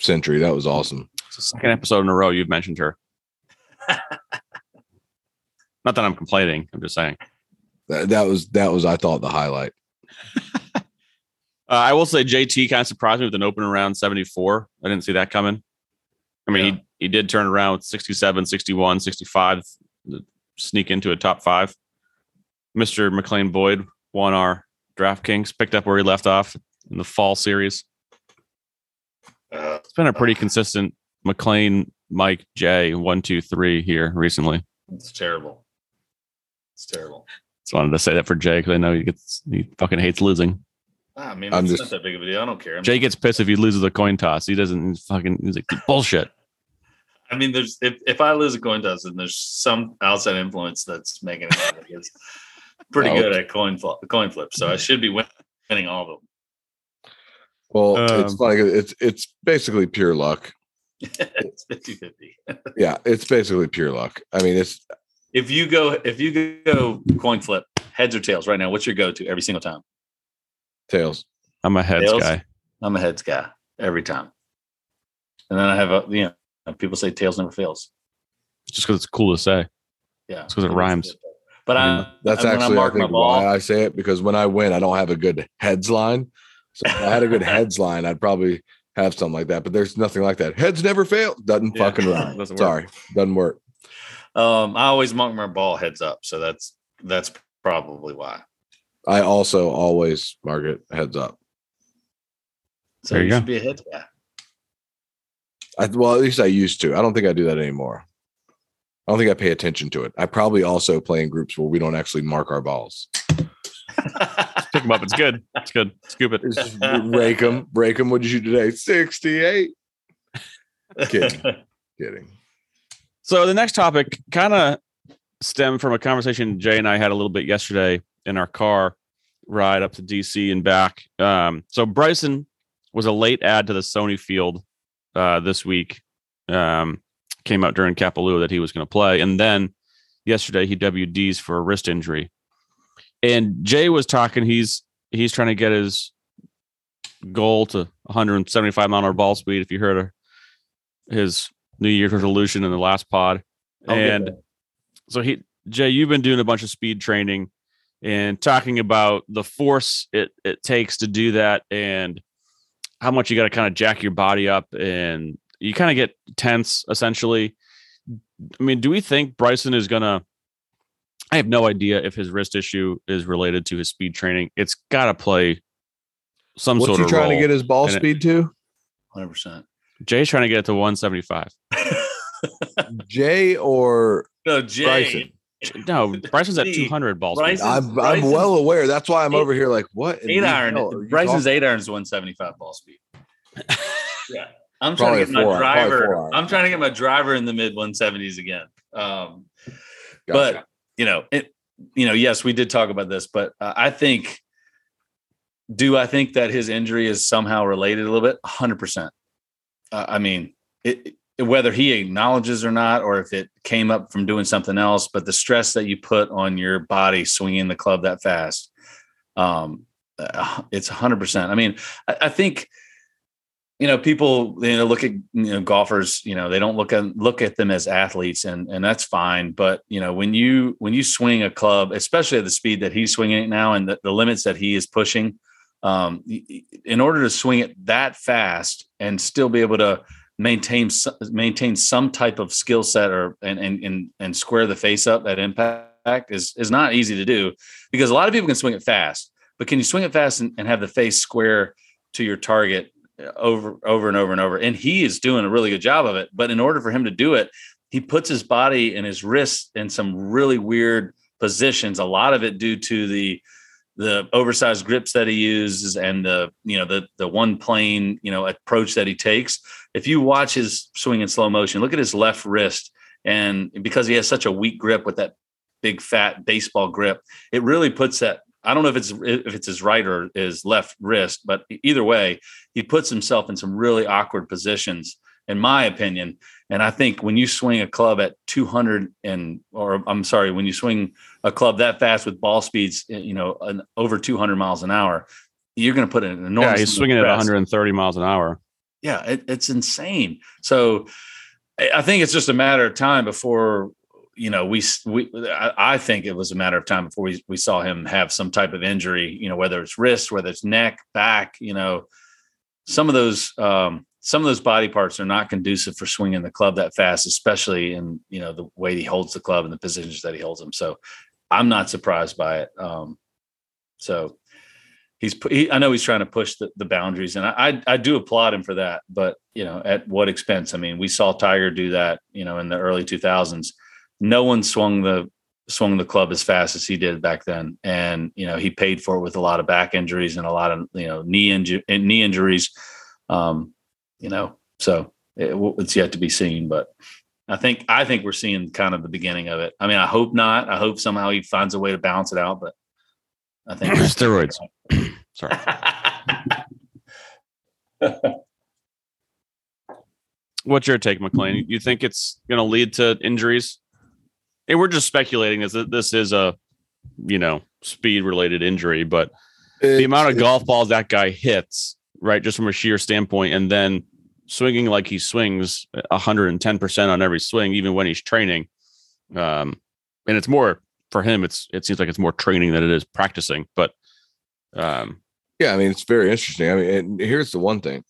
Sentry. That was awesome. it's the second episode in a row you've mentioned her. [LAUGHS] Not that I'm complaining. I'm just saying. That, that was that was I thought the highlight. [LAUGHS] Uh, I will say JT kind of surprised me with an open around 74. I didn't see that coming. I mean, Yeah. he, he did turn around with 67, 61, 65, sneak into a top five. Mr. McLean Boyd won our DraftKings, picked up where he left off in the fall series. Uh, It's been a pretty consistent McLean, Mike, Jay, one, two, three here recently. it's terrible. It's terrible. Just wanted to say that for Jay because I know he gets he fucking hates losing. I mean, I'm it's just- not that big of a deal. I don't care. I'm Jay gets pissed if he loses a coin toss. He doesn't he's fucking he's like bullshit. I mean, there's if, if I lose a coin toss, then there's some outside influence that's making it happen. It's pretty Oh. good at coin flip, coin flip, so I should be winning all of them. Well, it's Um, funny. 'cause It's it's basically pure luck. [LAUGHS] it's 50-50. [LAUGHS] Yeah, it's basically pure luck. I mean, it's If you go, if you go coin flip, heads or tails right now, what's your go-to every single time? tails. I'm a heads Tails? guy. I'm a heads guy every time, and then I have a you know people say tails never fails. Just because it's cool to say. Yeah, because it rhymes. But I I, mean, that's when actually I think ball, why I say it because when I win, I don't have a good heads line. So if I had a good [LAUGHS] heads line, I'd probably have something like that. But there's nothing like that. Heads never fail. Doesn't Yeah, fucking rhyme. [LAUGHS] doesn't work. Sorry, doesn't work. Um, I always mark my ball heads up, so that's that's probably why. I also always mark it heads up. So There you, you should go. be a heads guy. I, well, at least I used to. I don't think I do that anymore. I don't think I pay attention to it. I probably also play in groups where we don't actually mark our balls. [LAUGHS] Pick them up. It's good. It's good. Scoop it. It's just rake them, break them. What'd you shoot today? 68. Kidding. [LAUGHS] Kidding. So the next topic kind of stemmed from a conversation Jay and I had a little bit yesterday in our car ride up to DC and back. Um, so Bryson was a late add to the Sony field uh, this week. Um, came out during Kapalua that he was going to play, and then yesterday he WDs for a wrist injury. And Jay was talking. He's he's trying to get his goal to 175 mile an hour ball speed. If you heard of his New Year's resolution in the last pod, I'll and so he Jay, you've been doing a bunch of speed training and talking about the force it it takes to do that and how much you got to kind of jack your body up and you kind of get tense essentially. I mean, do we think Bryson is gonna? I have no idea if his wrist issue is related to his speed training. It's got to play some What's sort he of trying to get his ball in it. speed to? 100%. Jay's trying to get it to 175. [LAUGHS] Jay or no, Jay. Bryson? [LAUGHS] No, Bryson's at 200 balls. speed. Bryson- I'm, I'm well aware. That's why I'm Eight- over here like, what? Eight iron. hell are you Bryson's talking- eight irons 175 ball speed. [LAUGHS] yeah. I'm trying Probably to get my driver. I'm trying to get my driver in the mid 170s again. Um, Gotcha. but you know it you know yes we did talk about this but uh, i think do i think that his injury is somehow related a little bit 100% uh, i mean it, it- whether he acknowledges or not or if it came up from doing something else but the stress that you put on your body swinging the club that fast um uh, it's 100% i mean I, I think you know people you know look at you know golfers you know they don't look at look at them as athletes and and that's fine. But you know when you when you swing a club especially at the speed that he's swinging it now and the, the limits that he is pushing um, in order to swing it that fast and still be able to maintain maintain some type of skill set or and, and and and square the face up at impact is is not easy to do because a lot of people can swing it fast, but can you swing it fast and, and have the face square to your target uh, over over and over and over? And he is doing a really good job of it. But in order for him to do it, he puts his body and his wrists in some really weird positions. A lot of it due to the the oversized grips that he uses and the you know the the one plane you know approach that he takes. If you watch his swing in slow motion look at his left wrist and because he has such a weak grip with that big fat baseball grip it really puts that i don't know if it's if it's his right or his left wrist but either way he puts himself in some really awkward positions in my opinion. And I think when you swing a club at 200 and, or I'm sorry, when you swing a club that fast with ball speeds, eh, you know, an, over 200 miles an hour, you're going to put an enormous. Yeah, he's swinging at 130 miles an hour. Yeah, it, it's insane. So I think it's just a matter of time before you know we we I, I think it was a matter of time before we we saw him have some type of injury. You know, whether it's wrist, whether it's neck, back. You know, some of those um, some of those body parts are not conducive for swinging the club that fast, especially in you know the way he holds the club and the positions that he holds them. So I'm not surprised by it. Um, so he's he, I know he's trying to push the, the boundaries, and I, I, I do applaud him for that. But you know, at what expense? I mean, we saw Tiger do that. You know, in the early 2000s, no one swung the swung the club as fast as he did back then, and you know he paid for it with a lot of back injuries and a lot of you know knee knee injuries. Um, you know, so it, it's yet to be seen, but I think I think we're seeing kind of the beginning of it. I mean, I hope not. I hope somehow he finds a way to balance it out, but I think [CLEARS THROAT] steroids. [CLEARS THROAT] [LAUGHS] Sorry. What's your take, McLean? You think it's going to lead to injuries? And we're just speculating as this is a, you know, speed related injury, but it's, the amount of golf balls that guy hits, right, just from a sheer standpoint, and then swinging like he swings 110% on every swing, even when he's training. Um, and it's more for him, it's it seems like it's more training than it is practicing. But um, yeah, I mean, it's very interesting. I mean, here's the one thing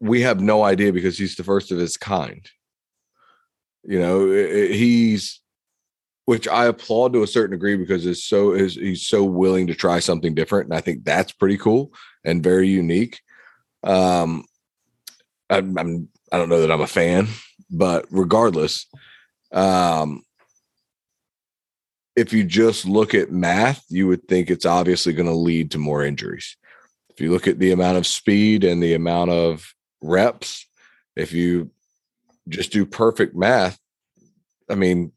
we have no idea because he's the first of his kind. You know, he's which I applaud to a certain degree because it's so is he's so willing to try something different, and I think that's pretty cool and very unique. Um, I'm, I'm I don't know that I'm a fan, but regardless, um, if you just look at math, you would think it's obviously going to lead to more injuries. If you look at the amount of speed and the amount of reps, if you just do perfect math, I mean,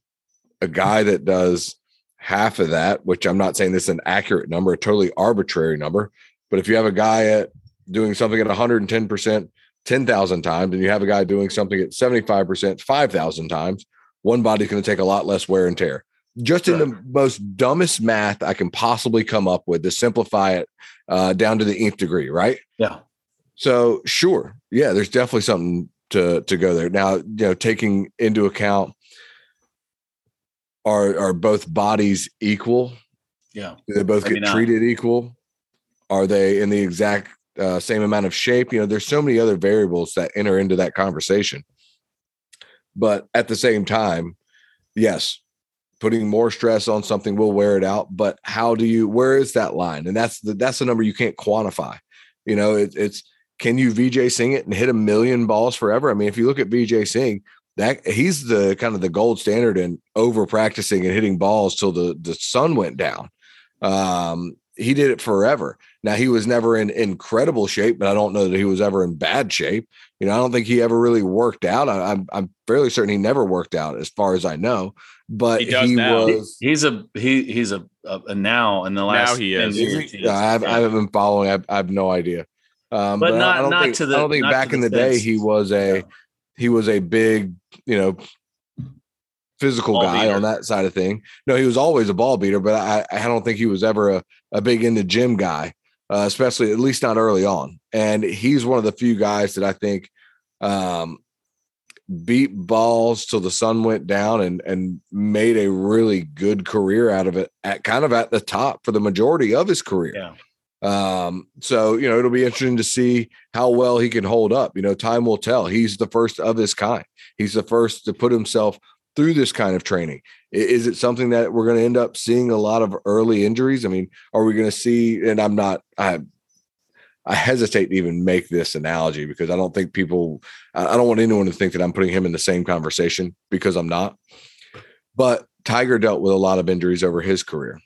a guy that does half of that, which I'm not saying this is an accurate number, a totally arbitrary number, but if you have a guy at doing something at 110% 10,000 times and you have a guy doing something at 75%, 5,000 times, one body's going to take a lot less wear and tear. Just in the most dumbest math I can possibly come up with to simplify it uh, down to the nth degree, right? Yeah. So sure, yeah, there's definitely something to to go there. Now, you know, taking into account are are both bodies equal? Yeah. Do they both get treated equal? Are they in the exact uh, same amount of shape. You know, there's so many other variables that enter into that conversation. But at the same time, yes, putting more stress on something will wear it out. But how do you? Where is that line? And that's the that's the number you can't quantify. You know, it, it's can you Vijay Singh it and hit a million balls forever? I mean, if you look at Vijay Singh, that he's the kind of the gold standard in over practicing and hitting balls till the the sun went down. Um, he did it forever. Now he was never in incredible shape, but I don't know that he was ever in bad shape. You know, I don't think he ever really worked out. I, am I'm, I'm fairly certain he never worked out, as far as I know. But he, he was. He's a he he's a, a, a now in the last. Now he is. Years, he is. I, have, yeah. I haven't been following. I have, I have no idea. Um, but, but, not I don't not think, to the. I don't think back in the, the day he was a yeah. he was a big you know physical ball guy beater. on that side of thing. No, he was always a ball beater, but I, I don't think he was ever a, a big in the gym guy, uh, especially at least not early on. And he's one of the few guys that I think um, beat balls till the sun went down and and made a really good career out of it at kind of at the top for the majority of his career. Yeah. Um, so you know, it'll be interesting to see how well he can hold up. You know, time will tell. He's the first of his kind. He's the first to put himself through this kind of training. Is it something that we're going to end up seeing a lot of early injuries? I mean, are we going to see? And I'm not. I I hesitate to even make this analogy because I don't think people. I don't want anyone to think that I'm putting him in the same conversation because I'm not. But Tiger dealt with a lot of injuries over his career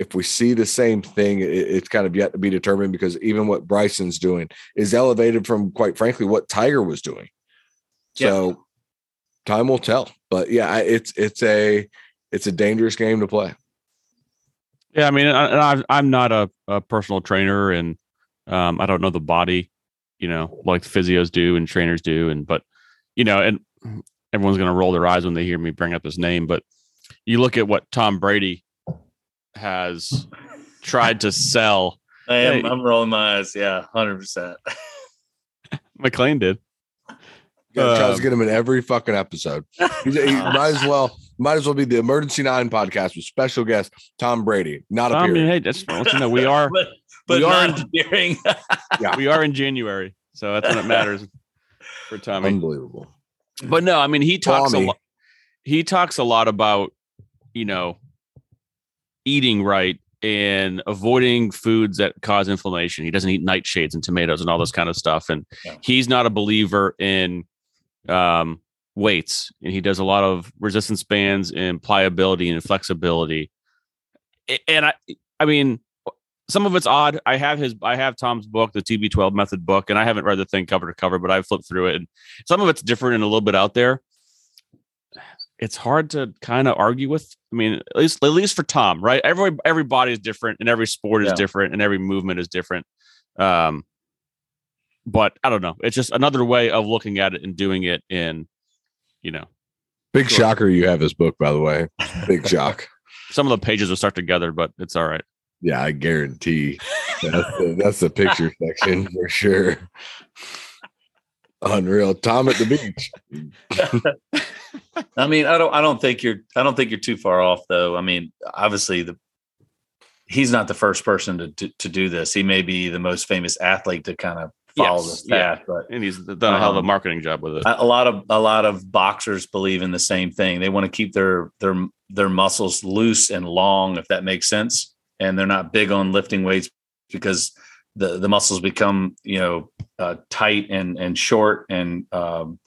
if we see the same thing, it's kind of yet to be determined because even what Bryson's doing is elevated from, quite frankly, what Tiger was doing. So yeah. Time will tell. But yeah, it's it's a it's a dangerous game to play. Yeah, I mean, I, I'm not a, a personal trainer, and um, I don't know the body, you know, like physios do and trainers do, and but you know, and everyone's going to roll their eyes when they hear me bring up his name, but you look at what Tom Brady has tried to sell. I am. Hey, I'm rolling my eyes. Yeah, hundred percent. [LAUGHS] McLean did. Yeah, tries to um, get him in every fucking episode. He, he [LAUGHS] might as well might as well be the Emergency Nine podcast with special guest Tom Brady. Not I mean, hey, that's you know we are, [LAUGHS] but, but we are in, during. [LAUGHS] yeah, we are in January, so that's when it matters for Tommy. Unbelievable. But no, I mean he talks Tommy. a lot. He talks a lot about you know eating right and avoiding foods that cause inflammation. He doesn't eat nightshades and tomatoes and all this kind of stuff. And yeah. he's not a believer in um, weights. And he does a lot of resistance bands and pliability and flexibility. And I, I mean, some of it's odd. I have his, I have Tom's book, the TB12 method book, and I haven't read the thing cover to cover, but I've flipped through it. And some of it's different and a little bit out there it's hard to kind of argue with. I mean, at least at least for Tom, right? Every every body is different, and every sport is yeah. different, and every movement is different. Um, but I don't know. It's just another way of looking at it and doing it in, you know. Big sure. shocker! You have this book, by the way. Big [LAUGHS] shock. Some of the pages will start together, but it's all right. Yeah, I guarantee. That's the, [LAUGHS] that's the picture section for sure. Unreal. Tom at the beach. [LAUGHS] I mean, I don't I don't think you're I don't think you're too far off though. I mean, obviously the he's not the first person to to, to do this. He may be the most famous athlete to kind of follow yes, this path, yeah. but and he's done a hell of a um, marketing job with it. A lot of a lot of boxers believe in the same thing. They want to keep their their their muscles loose and long, if that makes sense. And they're not big on lifting weights because the the muscles become you know uh, tight and and short and um,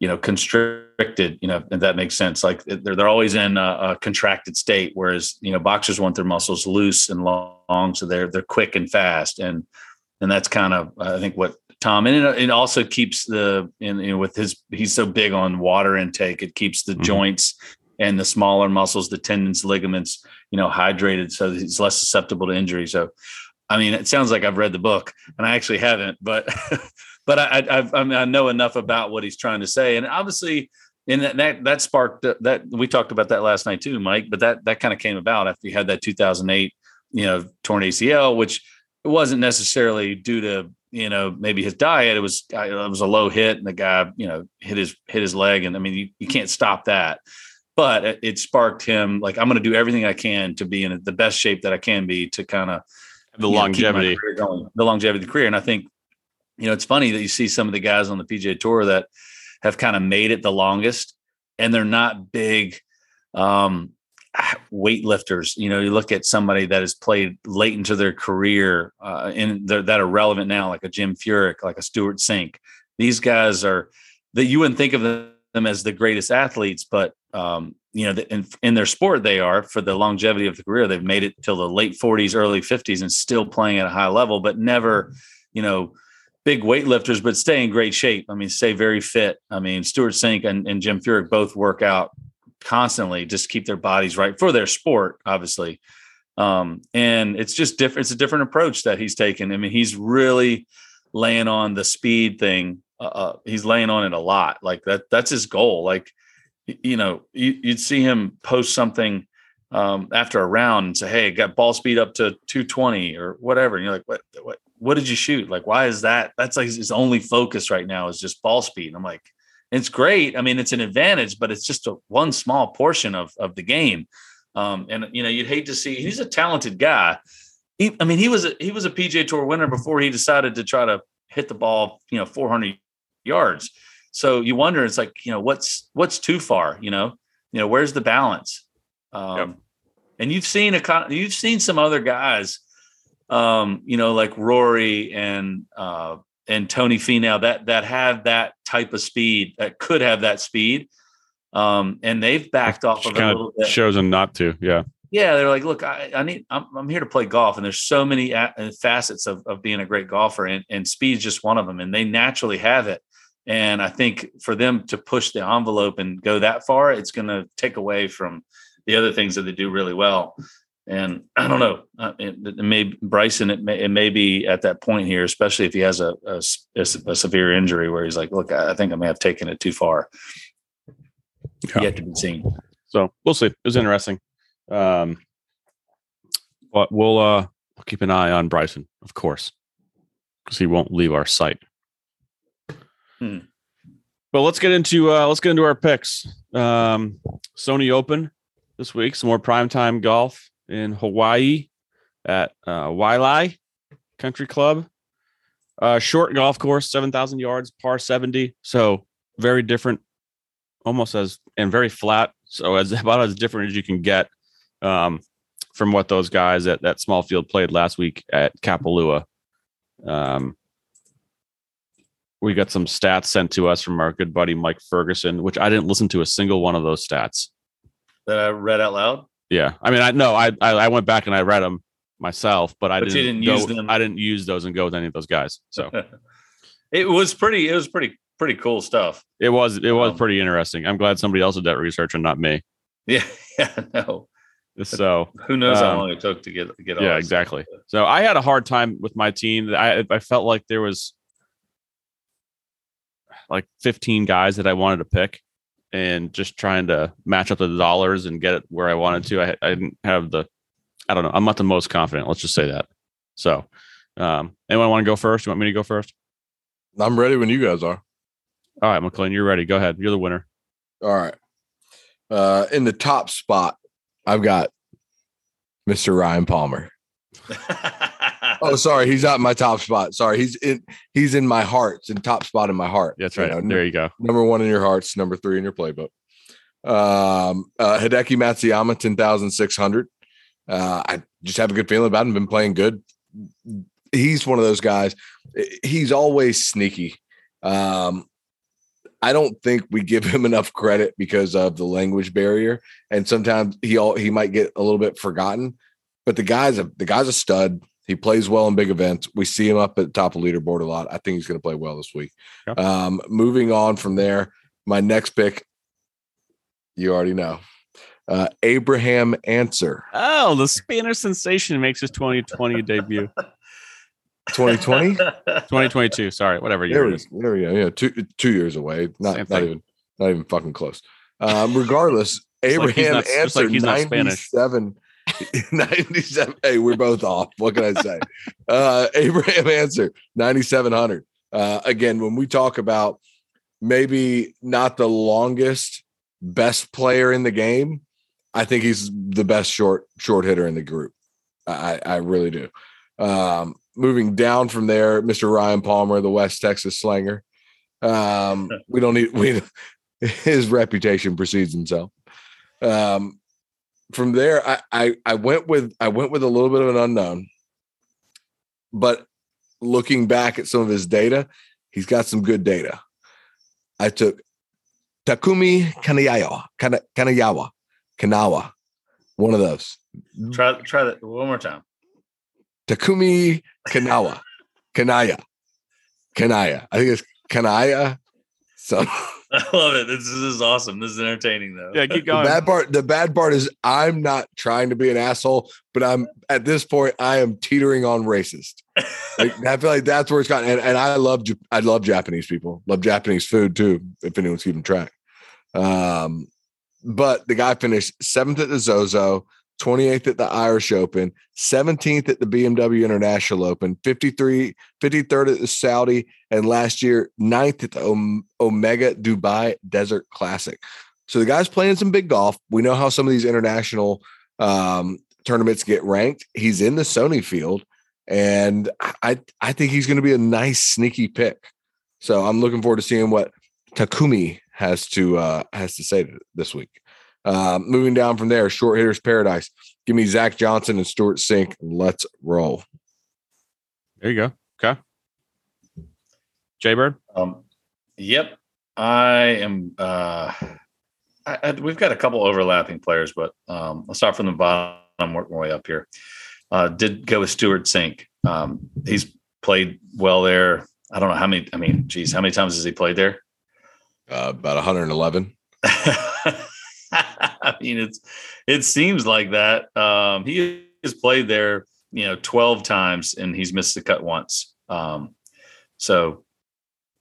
you know constricted you know if that makes sense like they're, they're always in a, a, contracted state whereas you know boxers want their muscles loose and long so they're they're quick and fast and and that's kind of i think what tom and it, it also keeps the in you know with his he's so big on water intake it keeps the mm-hmm. joints and the smaller muscles the tendons ligaments you know hydrated so he's less susceptible to injury so I mean, it sounds like I've read the book, and I actually haven't, but [LAUGHS] but I I, I, mean, I know enough about what he's trying to say, and obviously, and that that, that sparked that we talked about that last night too, Mike. But that that kind of came about after you had that 2008, you know, torn ACL, which it wasn't necessarily due to you know maybe his diet. It was it was a low hit, and the guy you know hit his hit his leg, and I mean you, you can't stop that but it, sparked him like i'm going to do everything i can to be in the best shape that i can be to kind of the longevity going, the longevity of the career. And I think, you know, it's funny that you see some of the guys on the PGA tour that have kind of made it the longest and they're not big um, weightlifters. You know, you look at somebody that has played late into their career uh, and that are relevant now, like a Jim Furyk, like a Stewart Cink. These guys are that you wouldn't think of them as the greatest athletes, but um, you know, in, in their sport, they are for the longevity of the career. They've made it till the late 40s, early 50s, and still playing at a high level, but never, you know, big weightlifters, but stay in great shape. I mean, stay very fit. I mean, Stewart Cink and, and Jim Furyk both work out constantly, just keep their bodies right for their sport, obviously. Um, and it's just different. It's a different approach that he's taken. I mean, he's really laying on the speed thing. Uh, uh he's laying on it a lot. Like that. That's his goal. Like you know, you, would see him post something um, after a round and say, "Hey, got ball speed up to 220 or whatever." And you're like, "What? What? What did you shoot? Like, why is that? That's like his only focus right now is just ball speed." And I'm like, "It's great. I mean, it's an advantage, but it's just a one small portion of of the game." Um, and you know, you'd hate to see. He's a talented guy, he, I mean, he was a, he was a PGA Tour winner before he decided to try to hit the ball, you know, 400 yards. So you wonder, it's like, you know, what's what's too far, you know, you know, where's the balance? Um, yep. And you've seen a you've seen some other guys, um, you know, like Rory and uh, and Tony Finau that that have that type of speed that could have that speed, um, and they've backed off of it a little bit. Shows them not to, yeah yeah, they're like, look, I, I need, I'm, I'm, here to play golf, and there's so many a- uh, facets of, of being a great golfer, and, and speed's just one of them, and they naturally have it. And I think for them to push the envelope and go that far, it's going to take away from the other things that they do really well. And [CLEARS THROAT] I don't know, uh, it, it may Bryson, it may, it may be at that point here, especially if he has a, a, a severe injury where he's like, look, I think I may have taken it too far. Yeah. Yet to be seen. So we'll see. It was interesting. Um, but we'll uh we'll keep an eye on Bryson, of course, because he won't leave our site. Hmm. But let's get into uh let's get into our picks. Um, Sony Open this week, some more primetime golf in Hawaii at uh, Waialae Country Club. Uh, short golf course, seven thousand yards, par seventy. So very different, almost as and very flat. So as [LAUGHS] about as different as you can get um, from what those guys at that small field played last week at Kapalua. Um, we got some stats sent to us from our good buddy Mike Ferguson, which I didn't listen to a single one of those stats that I read out loud. Yeah, I mean, I know I I, went back and I read them myself, but I but didn't, didn't go, use them. I didn't use those and go with any of those guys. So [LAUGHS] it was pretty. It was pretty pretty cool stuff. It was it was um, pretty interesting. I'm glad somebody else did that research and not me. Yeah, [LAUGHS] yeah, no. So who knows um, how long it took to get get Yeah, exactly. So I had a hard time with my team. I I felt like there was like 15 guys that I wanted to pick and just trying to match up the dollars and get it where I wanted to. I, I didn't have the I don't know. I'm not the most confident. Let's just say that. So, um, anyone want to go first? You want me to go first? I'm ready when you guys are. All right, McLean, you're ready. Go ahead. You're the winner. All right. Uh, in the top spot, I've got Mr. Ryan Palmer. [LAUGHS] oh, sorry, he's not in my top spot. Sorry, he's in he's in my heart. It's in top spot in my heart. That's right. You know, there you go. Number one in your hearts, number three in your playbook. Um, uh, Hideki Matsuyama, ten thousand six hundred. Uh, I just have a good feeling about him. Been playing good. He's one of those guys. He's always sneaky. Um, I don't think we give him [LAUGHS] enough credit because of the language barrier, and sometimes he all, he might get a little bit forgotten. But the guy's a the guy's a stud. He plays well in big events. We see him up at the top of leaderboard a lot. I think he's going to play well this week. Yep. Um, moving on from there, my next pick, you already know, uh, Abraham Ancer. Oh, the Spanish sensation makes his 2020 debut. [LAUGHS] 2020 2022 sorry whatever year there, there we go yeah two two years away not not even not even fucking close um regardless abraham like Ancer like 97 97 hey we're both off what can i say uh abraham Ancer 9700 uh again when we talk about maybe not the longest best player in the game i think he's the best short short hitter in the group i i really do um moving down from there, Mr. Ryan Palmer, the West Texas slanger. Um, we don't need we [LAUGHS] his reputation precedes himself. Um, from there, I, I I went with I went with a little bit of an unknown, but looking back at some of his data, he's got some good data. I took Takumi Kanayawa, Kana, Kanayawa, Kanawa, one of those. Try try that one more time. Takumi Kanawa. [LAUGHS] Kanaya. Kanaya. I think it's Kanaya. So [LAUGHS] I love it. This, this, is awesome. This is entertaining though. Yeah, keep going. The bad part, the bad part is I'm not trying to be an asshole, but I'm at this point I am teetering on racist. like, [LAUGHS] I feel like that's where it's gotten. And, and I love I love Japanese people. Love Japanese food too, if anyone's keeping track. Um, but the guy finished seventh at the Zozo, 28th at the Irish Open, 17th at the BMW International Open, 53, 53rd at the Saudi, and last year, 9th at the Omega Dubai Desert Classic. So the guy's playing some big golf. We know how some of these international um, tournaments get ranked. He's in the Sony field, and I I think he's going to be a nice sneaky pick. So I'm looking forward to seeing what Takumi has to uh, has to say this week. Uh, moving down from there, short hitters paradise. Give me Zach Johnson and Stewart Cink. Let's roll. There you go. Okay. Jaybird. Um, yep. I am. Uh, I, I, we've got a couple overlapping players, but um, I'll start from the bottom, work my way up here. Uh, did go with Stewart Cink. Um, he's played well there. I don't know how many. I mean, geez, how many times has he played there? Uh, about 111. [LAUGHS] [LAUGHS] I mean, it's it seems like that. Um, he has played there, you know, 12 times and he's missed the cut once. Um, so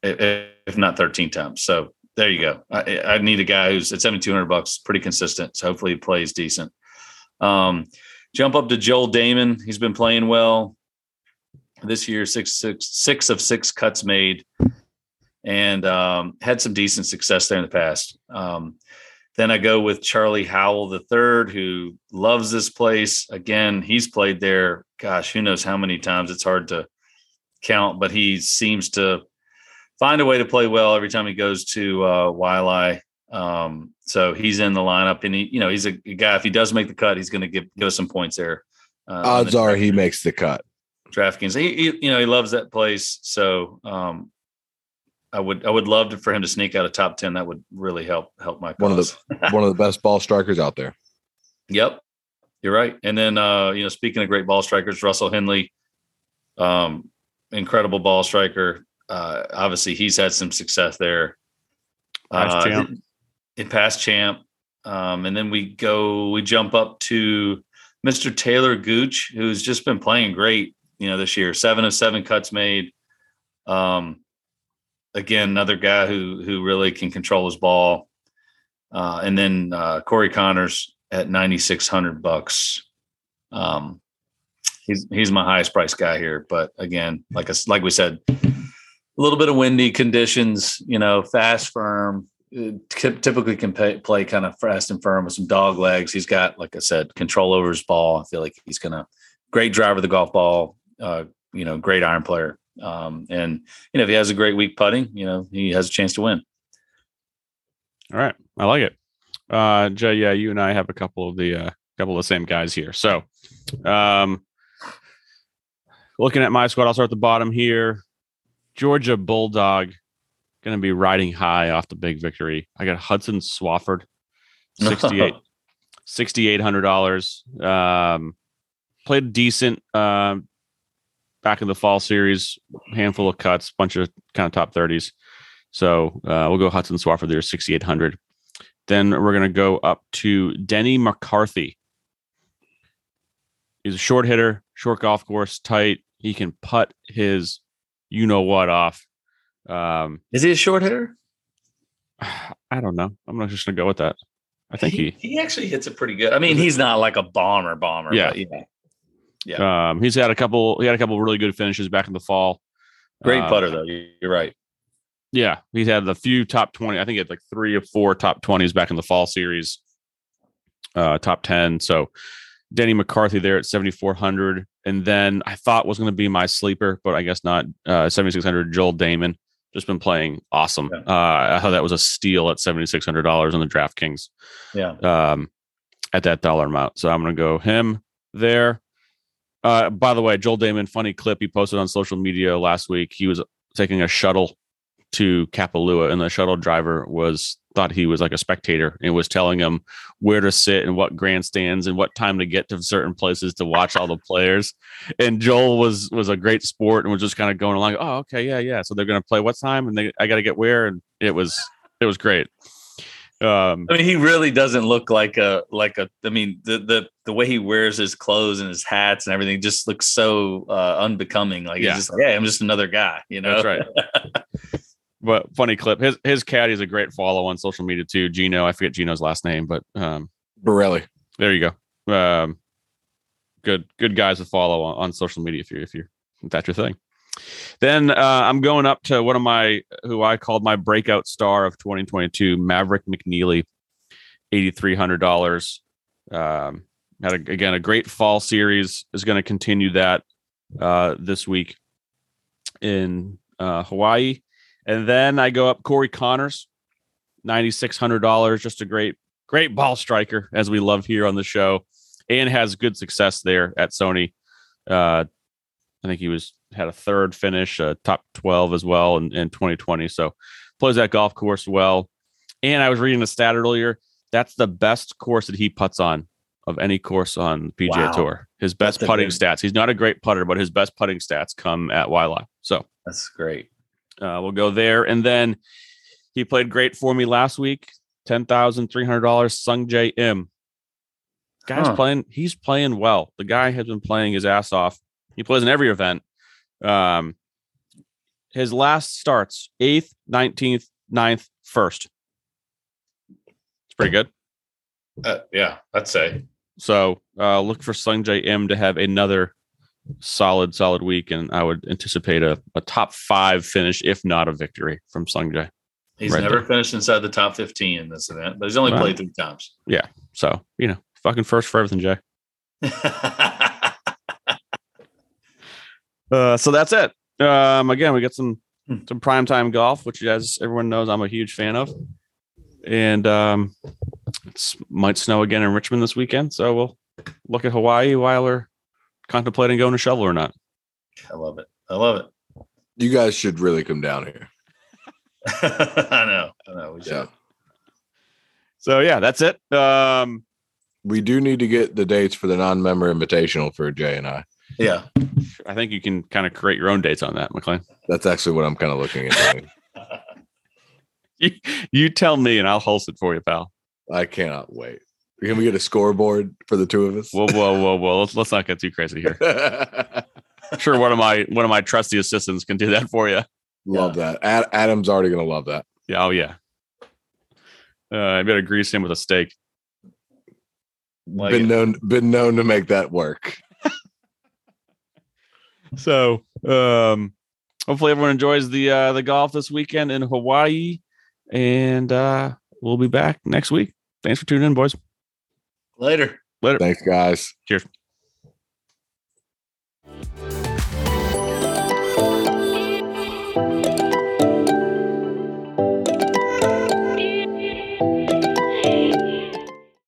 if not 13 times. So there you go. I, I need a guy who's at 7,200 bucks, pretty consistent. So hopefully he plays decent. Um, jump up to Joel Dahmen. He's been playing well this year. Six, six, six of six cuts made and um, had some decent success there in the past. Um, then I go with Charlie Howell the third, who loves this place. Again, he's played there. Gosh, who knows how many times? It's hard to count, but he seems to find a way to play well every time he goes to uh, Waialae. Um, so he's in the lineup, and he, you know, he's a, a guy. If he does make the cut, he's going to give give us some points there. Uh, Odds the are he makes the cut. DraftKings, he, he, you know, he loves that place. So um, I would I would love to, for him to sneak out a top ten. That would really help help my cause. one of the [LAUGHS] one of the best ball strikers out there. Yep, you're right. And then uh, you know, speaking of great ball strikers, Russell Henley, um, incredible ball striker. Uh, obviously, he's had some success there. Past uh, champ. In past champ, um, and then we go we jump up to Mr. Taylor Gooch, who's just been playing great. You know, this year, seven of seven cuts made. Um, again, another guy who who really can control his ball. Uh, and then uh, Corey Conners at ninety six hundred bucks. Um, he's he's my highest price guy here, but again, like a, like we said, a little bit of windy conditions. You know, fast, firm. Uh, typically can pay, play kind of fast and firm with some dog legs. He's got, like I said, control over his ball. I feel like he's gonna great driver of the golf ball. Uh, you know, great iron player. Um, and you know, if he has a great week putting, you know, he has a chance to win. All right, I like it. Uh, Jay, yeah, you and I have a couple of the uh, couple of the same guys here. So, um, looking at my squad, I'll start at the bottom here. Georgia Bulldog going to be riding high off the big victory. I got Hudson Swafford, [LAUGHS] 68 $6,800. Um, played decent. Um, back in the fall series, handful of cuts, bunch of kind of top 30s. So uh, we'll go Hudson Swafford there, 6,800. Then we're going to go up to Denny McCarthy. He's a short hitter, short golf course, tight. He can putt his you know what off. Um, Is he a short hitter? [SIGHS] I don't know. I'm not just going to go with that. I think he, he, he actually hits it pretty good. I mean, he's not like a bomber bomber. Yeah, yeah. Yeah. Um, he's had a couple. He had a couple really good finishes back in the fall. Great uh, putter though. You're right. Yeah, he's had a few top twenty. I think he had like three or four top twenties back in the fall series. Uh, top ten. So Denny McCarthy there at seventy four hundred, and then I thought was going to be my sleeper, but I guess not. Uh, seventy six hundred. Joel Dahmen. just been playing awesome. Yeah. Uh, I thought that was a steal at seventy six hundred dollars on the DraftKings. Yeah. Um, at that dollar amount, so I'm going to go him there. Uh, by the way, Joel Dahmen, funny clip he posted on social media last week. He was taking a shuttle to Kapalua, and the shuttle driver was thought he was like a spectator and was telling him where to sit and what grandstands and what time to get to certain places to watch all the players. And Joel was was a great sport and was just kind of going along. Oh, okay, yeah, yeah. So they're gonna play what time, and they I got to get where, and it was it was great. Um, I mean, he really doesn't look like a like a. I mean, the the the way he wears his clothes and his hats and everything just looks so uh, unbecoming. Like yeah. he's just like, hey, I'm just another guy. You know, that's right. [LAUGHS] but funny clip. His his caddy is a great follow on social media too. Gino, I forget Gino's last name, but um, Borelli. There you go. Um, good good guys to follow on, on social media if you if you if that's your thing. Then uh, I'm going up to one of my who I called my breakout star of 2022, Maverick McNealy, eighty three hundred dollars. Um, had a, again a great fall series. Is going to continue that uh, this week in uh, Hawaii, and then I go up Corey Conners, ninety six hundred dollars. Just a great great ball striker as we love here on the show, and has good success there at Sony. Uh, I think he was had a third finish, uh, top twelve as well in, in 2020. So plays that golf course well. And I was reading the stat earlier. That's the best course that he puts on of any course on PGA Wow. Tour. His best That's putting stats. He's not a great putter, but his best putting stats come at Waialae. So That's great. uh, we'll go there. And then he played great for me last week. Ten thousand three hundred dollars. Sungjae Im. Guy's Huh. playing. He's playing well. The guy has been playing his ass off. He plays in every event. Um, his last starts eighth, nineteenth, 9th, first. It's pretty good. Uh, yeah, I'd say. So uh, look for Sungjae Im to have another solid, solid week, and I would anticipate a, a top five finish, if not a victory, from Sungjae. He's Right never there. finished inside the top 15 in this event, but he's only Wow. played three times. Yeah. So you know, fucking first for everything, Jay. [LAUGHS] Uh, so that's it. Um, again, we got some Hmm. some primetime golf, which, as everyone knows, I'm a huge fan of. And um, it might snow again in Richmond this weekend, so we'll look at Hawaii while we're contemplating going to shovel or not. I love it. I love it. You guys should really come down here. [LAUGHS] I know. I know. We should. Yeah. So yeah, that's it. Um, We do need to get the dates for the non-member invitational for Jay and I. Yeah. I think you can kind of create your own dates on that, McLean. That's actually what I'm kind of looking at. doing. [LAUGHS] You, you tell me, and I'll host it for you, pal. I cannot wait. Can we get a scoreboard for the two of us? Whoa, whoa, whoa, whoa! Let's let's not get too crazy here. [LAUGHS] Sure, one of my one of my trusty assistants can do that for you. love that. Ad- Adam's already gonna love that. Yeah, oh yeah. Uh, I better grease him with a steak. Like been it. known been known to make that work. So, um, hopefully everyone enjoys the uh, the golf this weekend in Hawaii, and uh, we'll be back next week. Thanks for tuning in, boys. Later. Later. Thanks, guys. Cheers.